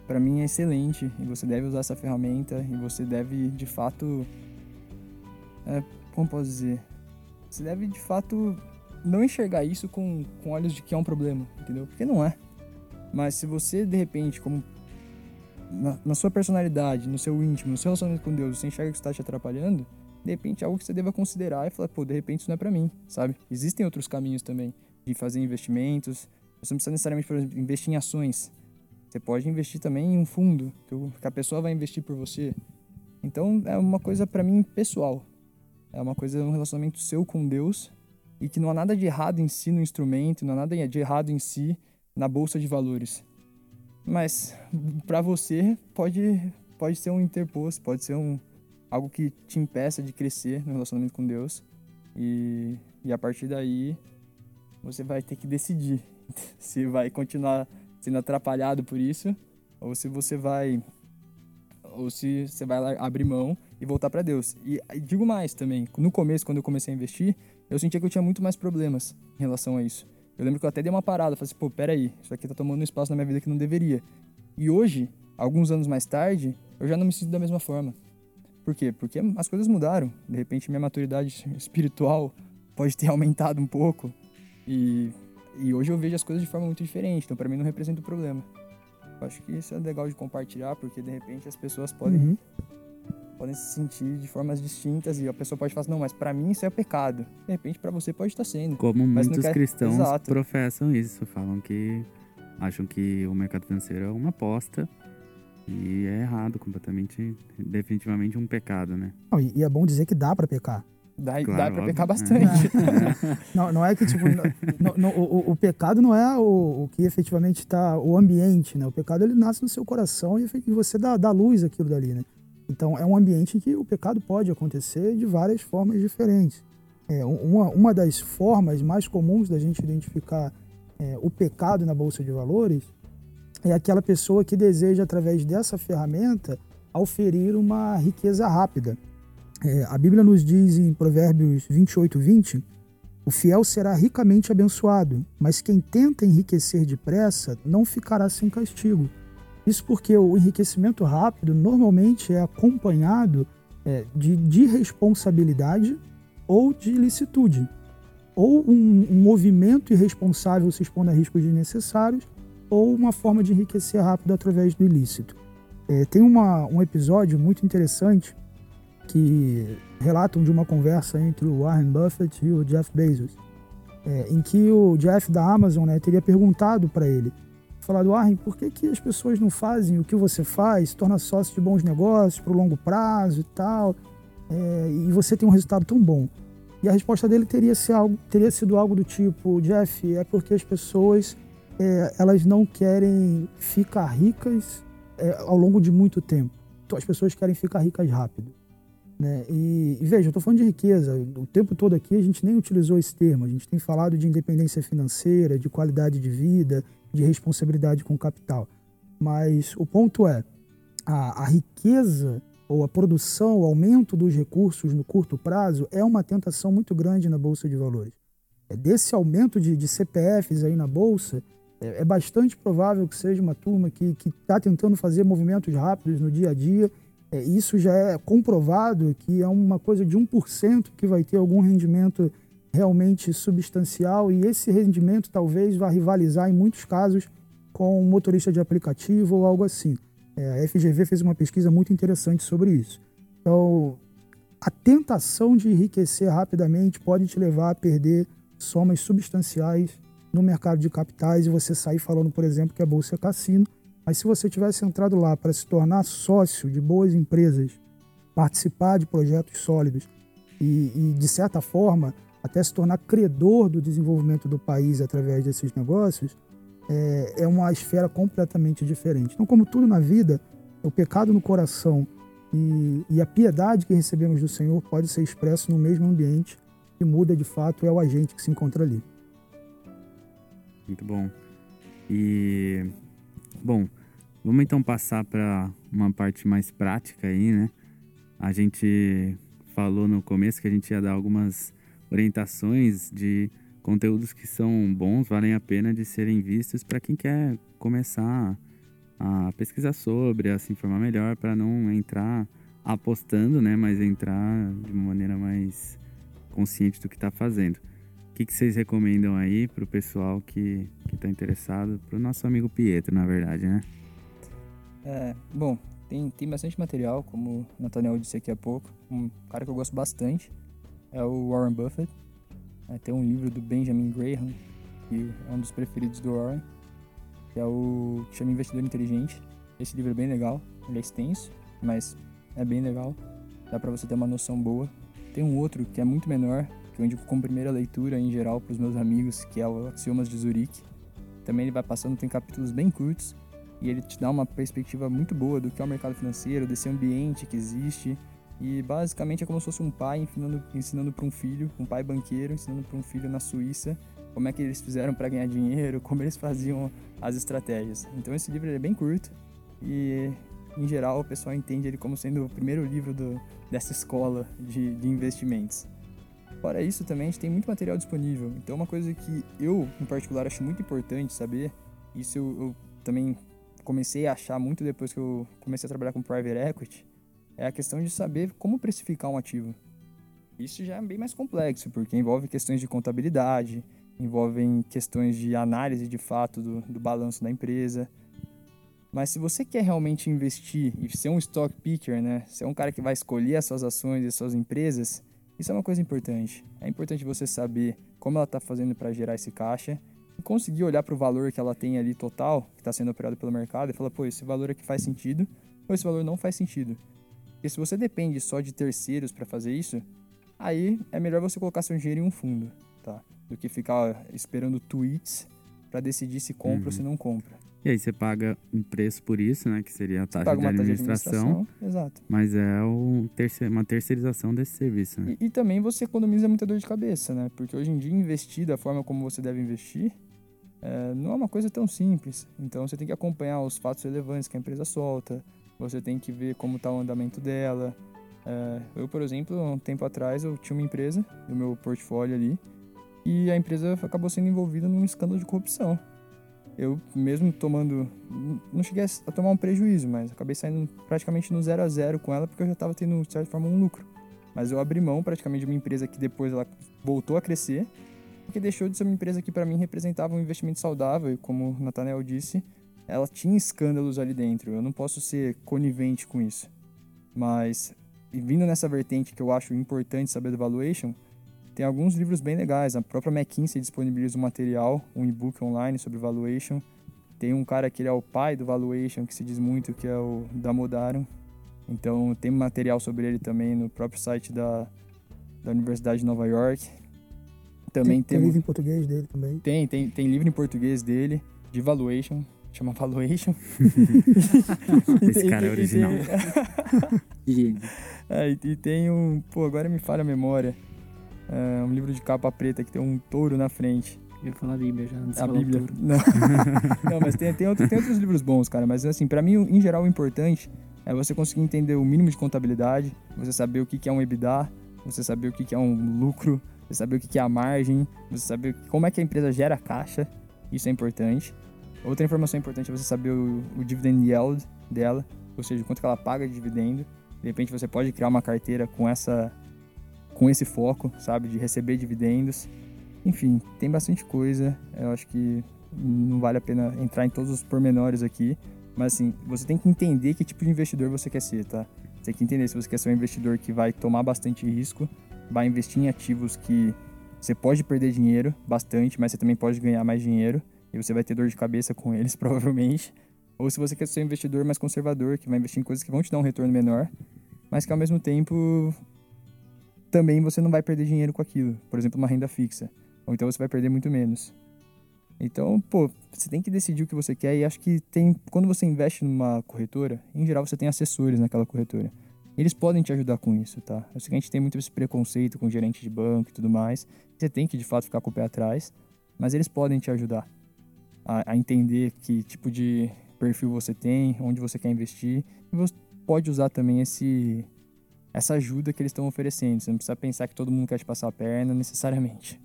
para mim é excelente e você deve usar essa ferramenta e você deve de fato é, como posso dizer, você deve de fato não enxergar isso com, com olhos de que é um problema, entendeu? Porque não é. Mas se você de repente como na, na, sua personalidade, no seu íntimo, no seu relacionamento com Deus, você enxerga que está te atrapalhando, de repente é algo que você deva considerar e falar, pô, de repente isso não é para mim, sabe? Existem outros caminhos também de fazer investimentos. Você não precisa necessariamente, por exemplo, investir em ações. Você pode investir também em um fundo que a pessoa vai investir por você. Então é uma coisa para mim pessoal. É uma coisa, um relacionamento seu com Deus e que não há nada de errado em si no instrumento, não há nada de errado em si na bolsa de valores. Mas para você pode pode ser um interposto, pode ser um algo que te impeça de crescer no relacionamento com Deus. E, e a partir daí você vai ter que decidir se vai continuar sendo atrapalhado por isso ou se você vai ou se você vai abrir mão e voltar para Deus. E, digo mais também, no começo quando eu comecei a investir, eu sentia que eu tinha muito mais problemas em relação a isso. Eu lembro que eu até dei uma parada, falei assim, pô, peraí, isso aqui tá tomando um espaço na minha vida que não deveria. E hoje, alguns anos mais tarde, eu já não me sinto da mesma forma. Por quê? Porque as coisas mudaram. De repente, minha maturidade espiritual pode ter aumentado um pouco. E, e hoje eu vejo as coisas de forma muito diferente. Então, para mim, não representa um problema. Eu acho que isso é legal de compartilhar, porque de repente as pessoas podem uhum podem se sentir de formas distintas e a pessoa pode falar assim, não, mas para mim isso é pecado. De repente para você pode estar sendo. Como muitos quer... cristãos Exato. professam isso, falam que acham que o mercado financeiro é uma aposta e é errado, completamente, definitivamente um pecado, né? Não, e, é bom dizer que dá para pecar. Dá, claro, dá pra pecar bastante. É. não, não é que, tipo, não, não, o, o, pecado não é o, o que efetivamente está, o ambiente, né? O pecado, ele nasce no seu coração e, e você dá, dá luz àquilo dali, né? Então, é um ambiente em que o pecado pode acontecer de várias formas diferentes. É, uma, uma das formas mais comuns da gente identificar é, o pecado na bolsa de valores é aquela pessoa que deseja, através dessa ferramenta, oferir uma riqueza rápida. É, a Bíblia nos diz em Provérbios 28, 20: o fiel será ricamente abençoado, mas quem tenta enriquecer depressa não ficará sem castigo. Isso porque o enriquecimento rápido normalmente é acompanhado é, de, de responsabilidade ou de ilicitude, ou um, um, movimento irresponsável se expondo a riscos desnecessários, ou uma forma de enriquecer rápido através do ilícito. É, tem uma, um episódio muito interessante que relatam de uma conversa entre o Warren Buffett e o Jeff Bezos, é, em que o Jeff da Amazon né, teria perguntado para ele falado, Warren, por que, que as pessoas não fazem o que você faz, se torna sócio de bons negócios para o longo prazo e tal, é, e você tem um resultado tão bom? E a resposta dele teria, ser algo, teria sido algo do tipo, Jeff, é porque as pessoas é, elas não querem ficar ricas é, ao longo de muito tempo. Então, as pessoas querem ficar ricas rápido. Né? E, e veja, eu estou falando de riqueza. O tempo todo aqui a gente nem utilizou esse termo. A gente tem falado de independência financeira, de qualidade de vida, de responsabilidade com o capital. Mas o ponto é, a, a riqueza ou a produção, o aumento dos recursos no curto prazo é uma tentação muito grande na Bolsa de Valores. É desse aumento de, de CPFs aí na Bolsa, é, é, bastante provável que seja uma turma que está tentando fazer movimentos rápidos no dia a dia. É, isso já é comprovado que é uma coisa de 1% que vai ter algum rendimento realmente substancial e esse rendimento talvez vá rivalizar em muitos casos com um motorista de aplicativo ou algo assim. É, a FGV fez uma pesquisa muito interessante sobre isso. Então, a tentação de enriquecer rapidamente pode te levar a perder somas substanciais no mercado de capitais e você sair falando, por exemplo, que a bolsa é cassino. Mas se você tivesse entrado lá para se tornar sócio de boas empresas, participar de projetos sólidos e, e, de certa forma, até se tornar credor do desenvolvimento do país através desses negócios, é, é uma esfera completamente diferente. Então, como tudo na vida, o pecado no coração e, e a piedade que recebemos do Senhor pode ser expresso no mesmo ambiente que muda de fato é o agente que se encontra ali. Muito bom. E bom, vamos então passar para uma parte mais prática aí, né? A gente falou no começo que a gente ia dar algumas orientações de conteúdos que são bons, valem a pena de serem vistos para quem quer começar a pesquisar sobre, a se informar melhor, para não entrar apostando, né, mas entrar de uma maneira mais consciente do que está fazendo. O que, que vocês recomendam aí para o pessoal que está interessado, para o nosso amigo Pietro, na verdade, né? É, bom, tem, tem bastante material, como o Nathaniel disse aqui há pouco. Um cara que eu gosto bastante é o Warren Buffett. É, tem um livro do Benjamin Graham, que é um dos preferidos do Warren, que é o que chama Investidor Inteligente. Esse livro é bem legal, ele é extenso, mas é bem legal. Dá para você ter uma noção boa. Tem um outro que é muito menor, que eu indico como primeira leitura em geral para os meus amigos, que é o Axiomas de Zurique. Também ele vai passando, tem capítulos bem curtos, e ele te dá uma perspectiva muito boa do que é o mercado financeiro, desse ambiente que existe, e basicamente é como se fosse um pai ensinando, ensinando para um filho, um pai banqueiro ensinando para um filho na Suíça como é que eles fizeram para ganhar dinheiro, como eles faziam as estratégias. Então esse livro é bem curto e em geral o pessoal entende ele como sendo o primeiro livro do, dessa escola de, de investimentos. Fora isso também a gente tem muito material disponível. Então uma coisa que eu em particular acho muito importante saber, isso eu, eu também comecei a achar muito depois que eu comecei a trabalhar com private equity, é a questão de saber como precificar um ativo. Isso já é bem mais complexo, porque envolve questões de contabilidade, envolvem questões de análise de fato do, do balanço da empresa. Mas se você quer realmente investir e ser um stock picker, né, ser um cara que vai escolher as suas ações e as suas empresas, isso é uma coisa importante. É importante você saber como ela está fazendo para gerar esse caixa conseguir olhar para o valor que ela tem ali total, que está sendo operado pelo mercado, e falar, pô, esse valor aqui faz sentido ou esse valor não faz sentido. Porque se você depende só de terceiros para fazer isso, aí é melhor você colocar seu dinheiro em um fundo, tá? Do que ficar esperando tweets para decidir se compra uhum. ou se não compra. E aí você paga um preço por isso, né? Que seria a taxa, de administração, taxa de administração. Exato. Mas é um terceir, uma terceirização desse serviço, né? E, e, também você economiza muita dor de cabeça, né? Porque hoje em dia investir da forma como você deve investir é, não é uma coisa tão simples. Então você tem que acompanhar os fatos relevantes que a empresa solta, você tem que ver como está o andamento dela. É, eu, por exemplo, um tempo atrás eu tinha uma empresa no meu portfólio ali e a empresa acabou sendo envolvida num escândalo de corrupção. Eu mesmo tomando, não cheguei a tomar um prejuízo, mas acabei saindo praticamente no zero a zero com ela porque eu já estava tendo de certa forma um lucro. Mas eu abri mão praticamente de uma empresa que depois ela voltou a crescer, porque deixou de ser uma empresa que para mim representava um investimento saudável, e como o Nathaniel disse, ela tinha escândalos ali dentro. Eu não posso ser conivente com isso. Mas, vindo nessa vertente que eu acho importante saber do valuation, tem alguns livros bem legais. A própria McKinsey disponibiliza um material, um e-book online sobre valuation. Tem um cara que ele é o pai do valuation, que se diz muito, que é o Damodaran. Então, tem material sobre ele também no próprio site da, da Universidade de Nova York. Também tem, tem, tem livro em português dele também. Tem, tem, tem livro em português dele, de valuation chama Valuation. Esse cara é original. é, e, e, tem um. Pô, agora me falha a memória. É, um livro de capa preta que tem um touro na frente. Eu ia falar a Bíblia já, antes A Bíblia. Não. Não, mas tem, tem, outro, tem outros livros bons, cara. Mas assim, para mim, em geral, o importante é você conseguir entender o mínimo de contabilidade, você saber o que é um EBITDA, você saber o que é um lucro, você saber o que é a margem, você saber como é que a empresa gera caixa, isso é importante. Outra informação importante é você saber o, o dividend yield dela, ou seja, quanto que ela paga de dividendo. De repente você pode criar uma carteira com essa com esse foco, sabe, de receber dividendos. Enfim, tem bastante coisa. Eu acho que não vale a pena entrar em todos os pormenores aqui, mas assim, você tem que entender que tipo de investidor você quer ser, tá? Você tem que entender se você quer ser um investidor que vai tomar bastante risco, vai investir em ativos que você pode perder dinheiro bastante, mas você também pode ganhar mais dinheiro e você vai ter dor de cabeça com eles provavelmente. Ou se você quer ser um investidor mais conservador, que vai investir em coisas que vão te dar um retorno menor, mas que ao mesmo tempo também você não vai perder dinheiro com aquilo. Por exemplo, uma renda fixa. Ou então você vai perder muito menos. Então, pô, você tem que decidir o que você quer e acho que tem quando você investe numa corretora, em geral você tem assessores naquela corretora. Eles podem te ajudar com isso, tá? Eu sei que a gente tem muito esse preconceito com gerente de banco e tudo mais. Você tem que de fato ficar com o pé atrás, mas eles podem te ajudar a, a entender que tipo de perfil você tem, onde você quer investir, e você pode usar também esse essa ajuda que eles estão oferecendo. Você não precisa pensar que todo mundo quer te passar a perna necessariamente.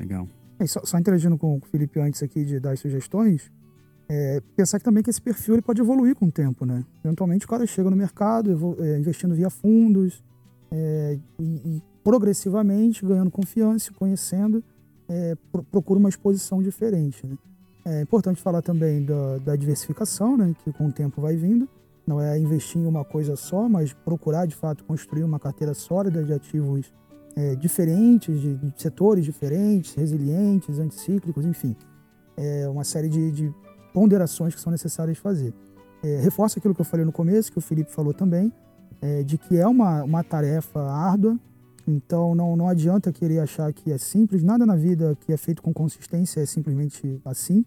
Legal. É, só, só, interagindo com o Felipe antes aqui de dar as sugestões, é, pensar que também que esse perfil ele pode evoluir com o tempo, né? Eventualmente o cara chega no mercado é, investindo via fundos é, e, e, progressivamente ganhando confiança, conhecendo, é, pro, procura uma exposição diferente, né? É importante falar também da, da, diversificação, né, que com o tempo vai vindo. Não é investir em uma coisa só, mas procurar de fato construir uma carteira sólida de ativos é, diferentes, de, de, setores diferentes, resilientes, anticíclicos, enfim. É uma série de, de ponderações que são necessárias fazer. É, reforço aquilo que eu falei no começo, que o Felipe falou também, é, de que é uma, uma tarefa árdua, então não, não adianta querer achar que é simples, nada na vida que é feito com consistência é simplesmente assim.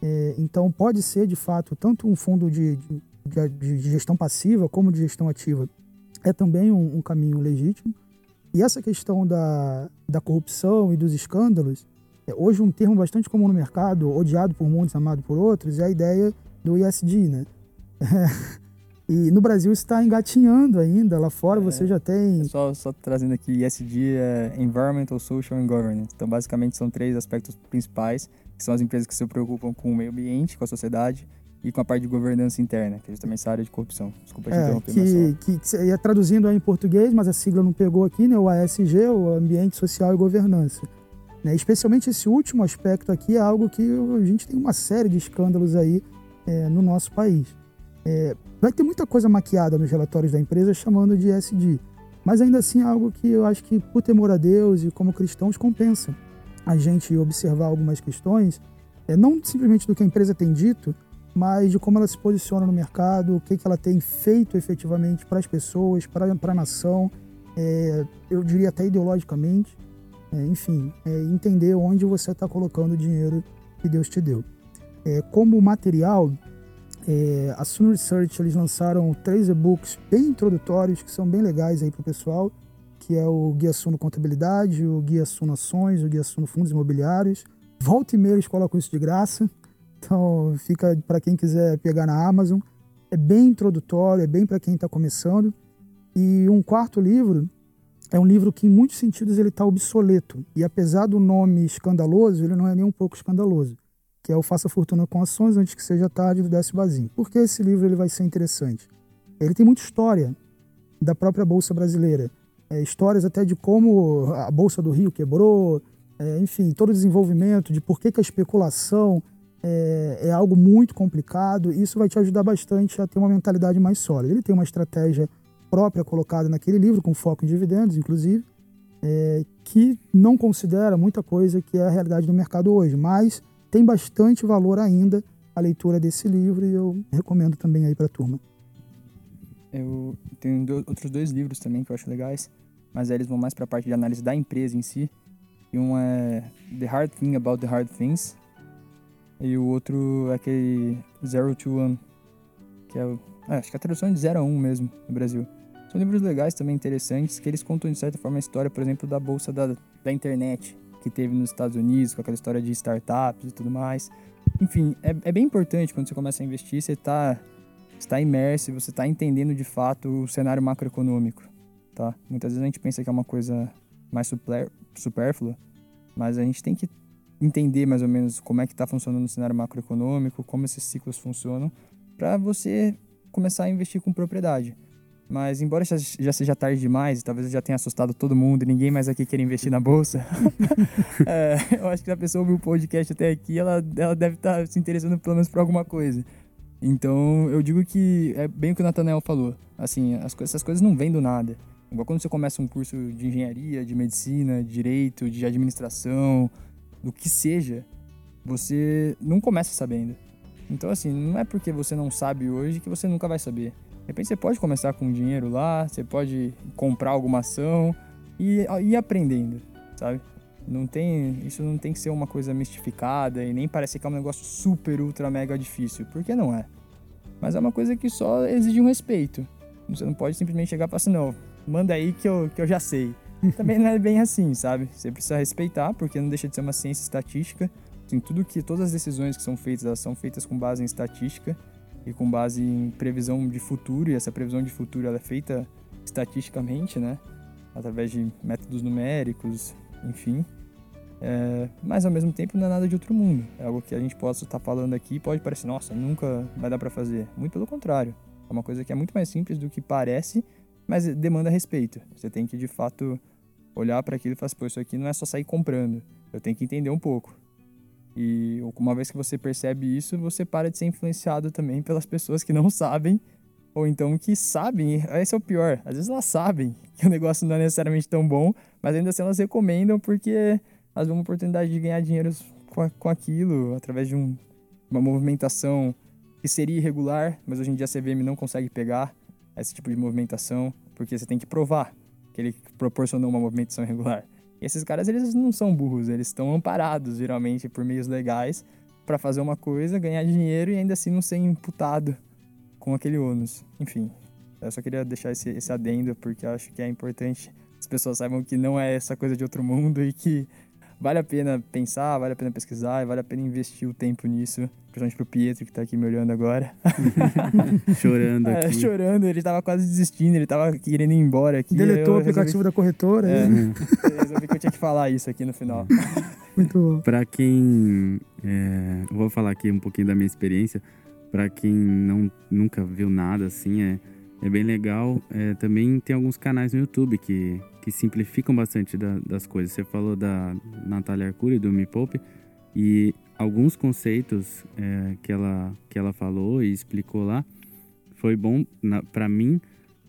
É, então, pode ser, de fato, tanto um fundo de, de, de, gestão passiva como de gestão ativa é também um, um, caminho legítimo. E essa questão da, da corrupção e dos escândalos, hoje um termo bastante comum no mercado, odiado por muitos, amado por outros, é a ideia do ISD, né? E no Brasil está engatinhando ainda, lá fora é, você já tem. Só, só trazendo aqui, ESG é Environmental, Social and Governance. Então, basicamente, são três aspectos principais que são as empresas que se preocupam com o meio ambiente, com a sociedade e com a parte de governança interna, que é justamente essa área de corrupção. Desculpa te é, interromper, que, que, que ia traduzindo aí em português, mas a sigla não pegou aqui, né? O ASG, o Ambiente Social e Governança. Né? Especialmente esse último aspecto aqui é algo que a gente tem uma série de escândalos aí é, no nosso país. É, vai ter muita coisa maquiada nos relatórios da empresa chamando de SD, mas ainda assim é algo que eu acho que, por temor a Deus e como cristãos, compensa a gente observar algumas questões, é, não simplesmente do que a empresa tem dito, mas de como ela se posiciona no mercado, o que, que ela tem feito efetivamente para as pessoas, para a nação, é, eu diria até ideologicamente, é, enfim, é, entender onde você está colocando o dinheiro que Deus te deu. É, como material, é, a Sun Research eles lançaram três e-books bem introdutórios que são bem legais aí para o pessoal que é o Guia Suno Contabilidade, o Guia Suno Ações, o Guia Suno Fundos Imobiliários. Volta e meia eles colocam isso de graça, então fica para quem quiser pegar na Amazon. É bem introdutório, é bem para quem está começando. E um quarto livro é um livro que, em muitos sentidos, ele está obsoleto. E apesar do nome escandaloso, ele não é nem um pouco escandaloso, que é o Faça Fortuna com Ações Antes que Seja Tarde, do Décio Bazin. Por que esse livro ele vai ser interessante? Ele tem muita história da própria Bolsa Brasileira é, histórias até de como a Bolsa do Rio quebrou, é, enfim, todo o desenvolvimento, de por que, que a especulação é, é, algo muito complicado. Isso vai te ajudar bastante a ter uma mentalidade mais sólida. Ele tem uma estratégia própria colocada naquele livro, com foco em dividendos, inclusive, é, que não considera muita coisa que é a realidade do mercado hoje, mas tem bastante valor ainda a leitura desse livro e eu recomendo também aí para a turma. Eu tenho outros dois livros também que eu acho legais, mas eles vão mais para a parte de análise da empresa em si. E um é The Hard Thing About the Hard Things, e o outro é aquele Zero to One, que é, é acho que é a tradução é de 0 a 1 um mesmo no Brasil. São livros legais também interessantes, que eles contam de certa forma a história, por exemplo, da bolsa da, da internet que teve nos Estados Unidos, com aquela história de startups e tudo mais. Enfim, é, é bem importante quando você começa a investir, você tá está imerso você está entendendo de fato o cenário macroeconômico, tá? Muitas vezes a gente pensa que é uma coisa mais supérflua, mas a gente tem que entender mais ou menos como é que está funcionando o cenário macroeconômico, como esses ciclos funcionam, para você começar a investir com propriedade. Mas embora já seja tarde demais, talvez eu já tenha assustado todo mundo, e ninguém mais aqui queira investir na bolsa, é, eu acho que a pessoa ouviu o podcast até aqui, ela, ela deve estar tá se interessando pelo menos por alguma coisa. Então eu digo que é bem o que o Nathanael falou. Assim, as, essas coisas não vêm do nada. Igual quando você começa um curso de engenharia, de medicina, de direito, de administração, do que seja, você não começa sabendo. Então, assim, não é porque você não sabe hoje que você nunca vai saber. De repente você pode começar com dinheiro lá, você pode comprar alguma ação e ir aprendendo, sabe? Não tem, isso não tem que ser uma coisa mistificada e nem parece que é um negócio super, ultra, mega difícil, porque não é. Mas é uma coisa que só exige um respeito. Você não pode simplesmente chegar e falar assim, não, manda aí que eu, que eu já sei. Também não é bem assim, sabe? Você precisa respeitar, porque não deixa de ser uma ciência estatística. Assim, tudo que, todas as decisões que são feitas, elas são feitas com base em estatística e com base em previsão de futuro, e essa previsão de futuro ela é feita estatisticamente, né? Através de métodos numéricos, enfim. É, mas ao mesmo tempo não é nada de outro mundo. É algo que a gente possa estar falando aqui pode parecer, nossa, nunca vai dar para fazer. Muito pelo contrário. É uma coisa que é muito mais simples do que parece, mas demanda respeito. Você tem que de fato olhar para aquilo e falar, assim, pô, isso aqui não é só sair comprando. Eu tenho que entender um pouco. E uma vez que você percebe isso, você para de ser influenciado também pelas pessoas que não sabem, ou então que sabem, esse é o pior. Às vezes elas sabem que o negócio não é necessariamente tão bom, mas ainda assim elas recomendam porque elas vão uma oportunidade de ganhar dinheiro com, com aquilo, através de um, uma movimentação que seria irregular, mas hoje em dia a CVM não consegue pegar esse tipo de movimentação, porque você tem que provar que ele proporcionou uma movimentação irregular. E esses caras, eles não são burros, eles estão amparados, geralmente, por meios legais para fazer uma coisa, ganhar dinheiro e ainda assim não ser imputado com aquele ônus. Enfim, eu só queria deixar esse, esse adendo, porque eu acho que é importante as pessoas saibam que não é essa coisa de outro mundo e que vale a pena pensar, vale a pena pesquisar, vale a pena investir o tempo nisso. Principalmente pro Pietro, que tá aqui me olhando agora. chorando é, aqui. chorando, ele tava quase desistindo, ele tava querendo ir embora aqui. Deletou o aplicativo resolvi... da corretora. É, né? eu resolvi que eu tinha que falar isso aqui no final. Muito bom. Pra quem... É, eu vou falar aqui um pouquinho da minha experiência. Pra quem não, nunca viu nada assim, é, é bem legal. É, também tem alguns canais no YouTube que, que simplificam bastante da, das coisas. Você falou da Natália Arcuri, do Me Poupe. E alguns conceitos é, que, ela, que ela falou e explicou lá foi bom para mim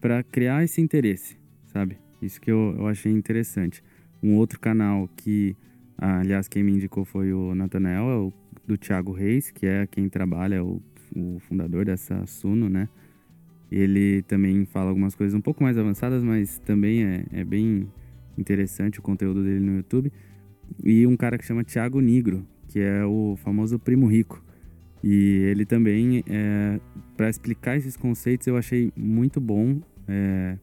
para criar esse interesse, sabe? Isso que eu, eu achei interessante. Um outro canal que, aliás, quem me indicou foi o Nathanael, é o do Thiago Reis, que é quem trabalha, é o, o fundador dessa Suno, né? Ele também fala algumas coisas um pouco mais avançadas, mas também é, é bem interessante o conteúdo dele no YouTube. E um cara que chama Thiago Nigro, que é o famoso primo rico. E ele também, é, para explicar esses conceitos, eu achei muito bom é,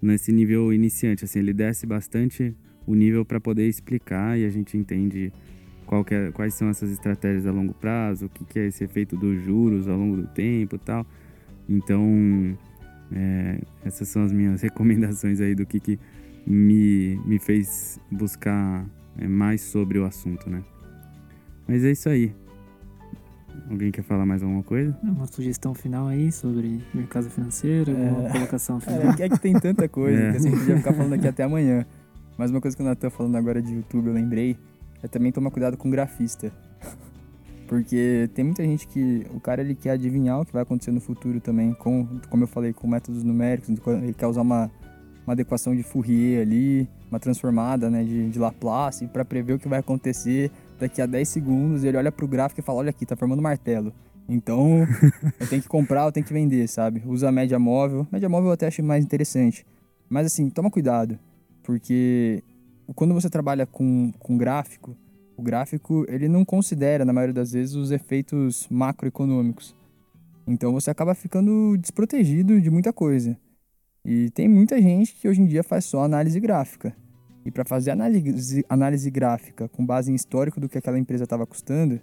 nesse nível iniciante. Assim, ele desce bastante o nível para poder explicar e a gente entende é, quais são essas estratégias a longo prazo, o que, que, é esse efeito dos juros ao longo do tempo e tal. Então, é, essas são as minhas recomendações aí do que, que me, me fez buscar é, mais sobre o assunto, né? Mas é isso aí. Alguém quer falar mais alguma coisa? Uma sugestão final aí sobre mercado financeiro, é... uma colocação final. É, é que tem tanta coisa é. que assim, a gente podia ficar falando aqui até amanhã. Mas uma coisa que o Natan falando agora de YouTube, eu lembrei, é também tomar cuidado com grafista. Porque tem muita gente que o cara ele quer adivinhar o que vai acontecer no futuro também, com, como eu falei, com métodos numéricos, ele quer usar uma, uma adequação de Fourier ali, uma transformada né, de, de Laplace para prever o que vai acontecer daqui a 10 segundos, ele olha pro gráfico e fala, olha aqui, tá formando martelo. Então, eu tenho que comprar, eu tenho que vender, sabe? Usa a média móvel. Média móvel eu até acho mais interessante. Mas assim, toma cuidado, porque quando você trabalha com, com gráfico, o gráfico ele não considera, na maioria das vezes, os efeitos macroeconômicos. Então você acaba ficando desprotegido de muita coisa. E tem muita gente que hoje em dia faz só análise gráfica. E para fazer análise, análise gráfica com base em histórico do que aquela empresa estava custando,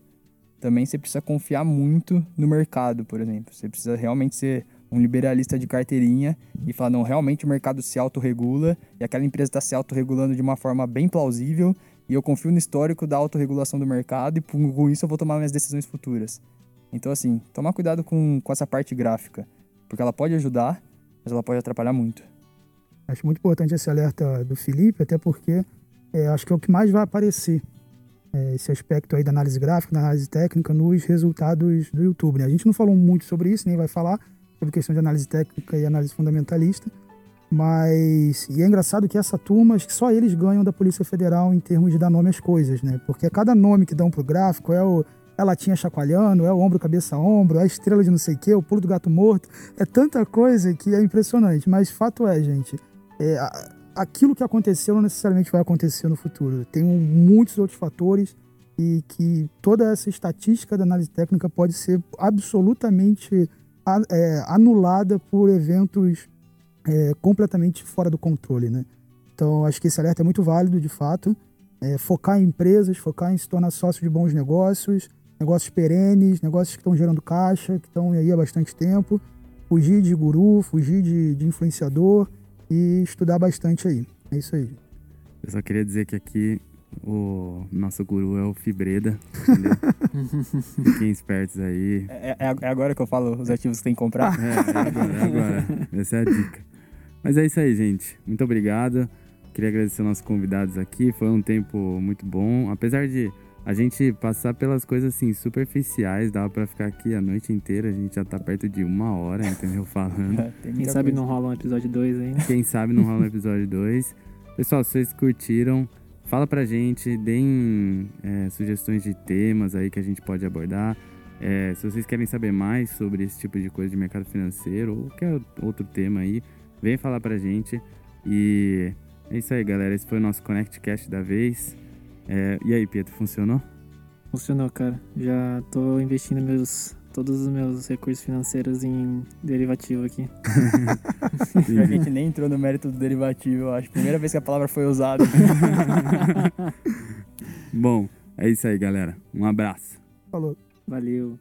também você precisa confiar muito no mercado, por exemplo. Você precisa realmente ser um liberalista de carteirinha e falar, não, realmente o mercado se autorregula e aquela empresa está se autorregulando de uma forma bem plausível e eu confio no histórico da autorregulação do mercado e com isso eu vou tomar minhas decisões futuras. Então, assim, tomar cuidado com, com essa parte gráfica, porque ela pode ajudar, mas ela pode atrapalhar muito. Acho muito importante esse alerta do Felipe, até porque é, acho que é o que mais vai aparecer é, esse aspecto aí da análise gráfica, da análise técnica nos resultados do YouTube. Né? A gente não falou muito sobre isso, nem vai falar sobre questão de análise técnica e análise fundamentalista, mas e é engraçado que essa turma, acho que só eles ganham da Polícia Federal em termos de dar nome às coisas, né? Porque cada nome que dão pro gráfico é o é latinha chacoalhando, é o ombro, cabeça, ombro, é a estrela de não sei o quê, o pulo do gato morto. É tanta coisa que é impressionante. Mas fato é, gente, é, aquilo que aconteceu não necessariamente vai acontecer no futuro. Tem muitos outros fatores e que toda essa estatística da análise técnica pode ser absolutamente é, anulada por eventos é, completamente fora do controle, né? Então, acho que esse alerta é muito válido, de fato. É, focar em empresas, focar em se tornar sócio de bons negócios, negócios perenes, negócios que estão gerando caixa, que estão aí há bastante tempo. Fugir de guru, fugir de, de influenciador e estudar bastante aí. É isso aí. Eu só queria dizer que aqui o nosso guru é o Fibreda? Fiquem espertos aí. É, é, é, agora que eu falo os ativos que tem que comprar? É, é agora, é agora. Essa é a dica. Mas é isso aí, gente. Muito obrigado. Queria agradecer aos nossos convidados aqui. Foi um tempo muito bom. Apesar de a gente passar pelas coisas assim superficiais, dava para ficar aqui a noite inteira, a gente já tá perto de uma hora, entendeu? Falando. Quem sabe não rola um episódio 2 aí. Quem sabe não rola um episódio 2. Pessoal, se vocês curtiram, fala pra gente, deem é, sugestões de temas aí que a gente pode abordar. É, se vocês querem saber mais sobre esse tipo de coisa de mercado financeiro ou qualquer outro tema aí, vem falar pra gente. E é isso aí, galera. Esse foi o nosso Connect Cast da vez. É, e aí, Pietro, funcionou? Funcionou, cara. Já tô investindo meus, todos os meus recursos financeiros em derivativo aqui. a gente nem entrou no mérito do derivativo, eu acho. Primeira vez que a palavra foi usada. Bom, é isso aí, galera. Um abraço. Falou. Valeu.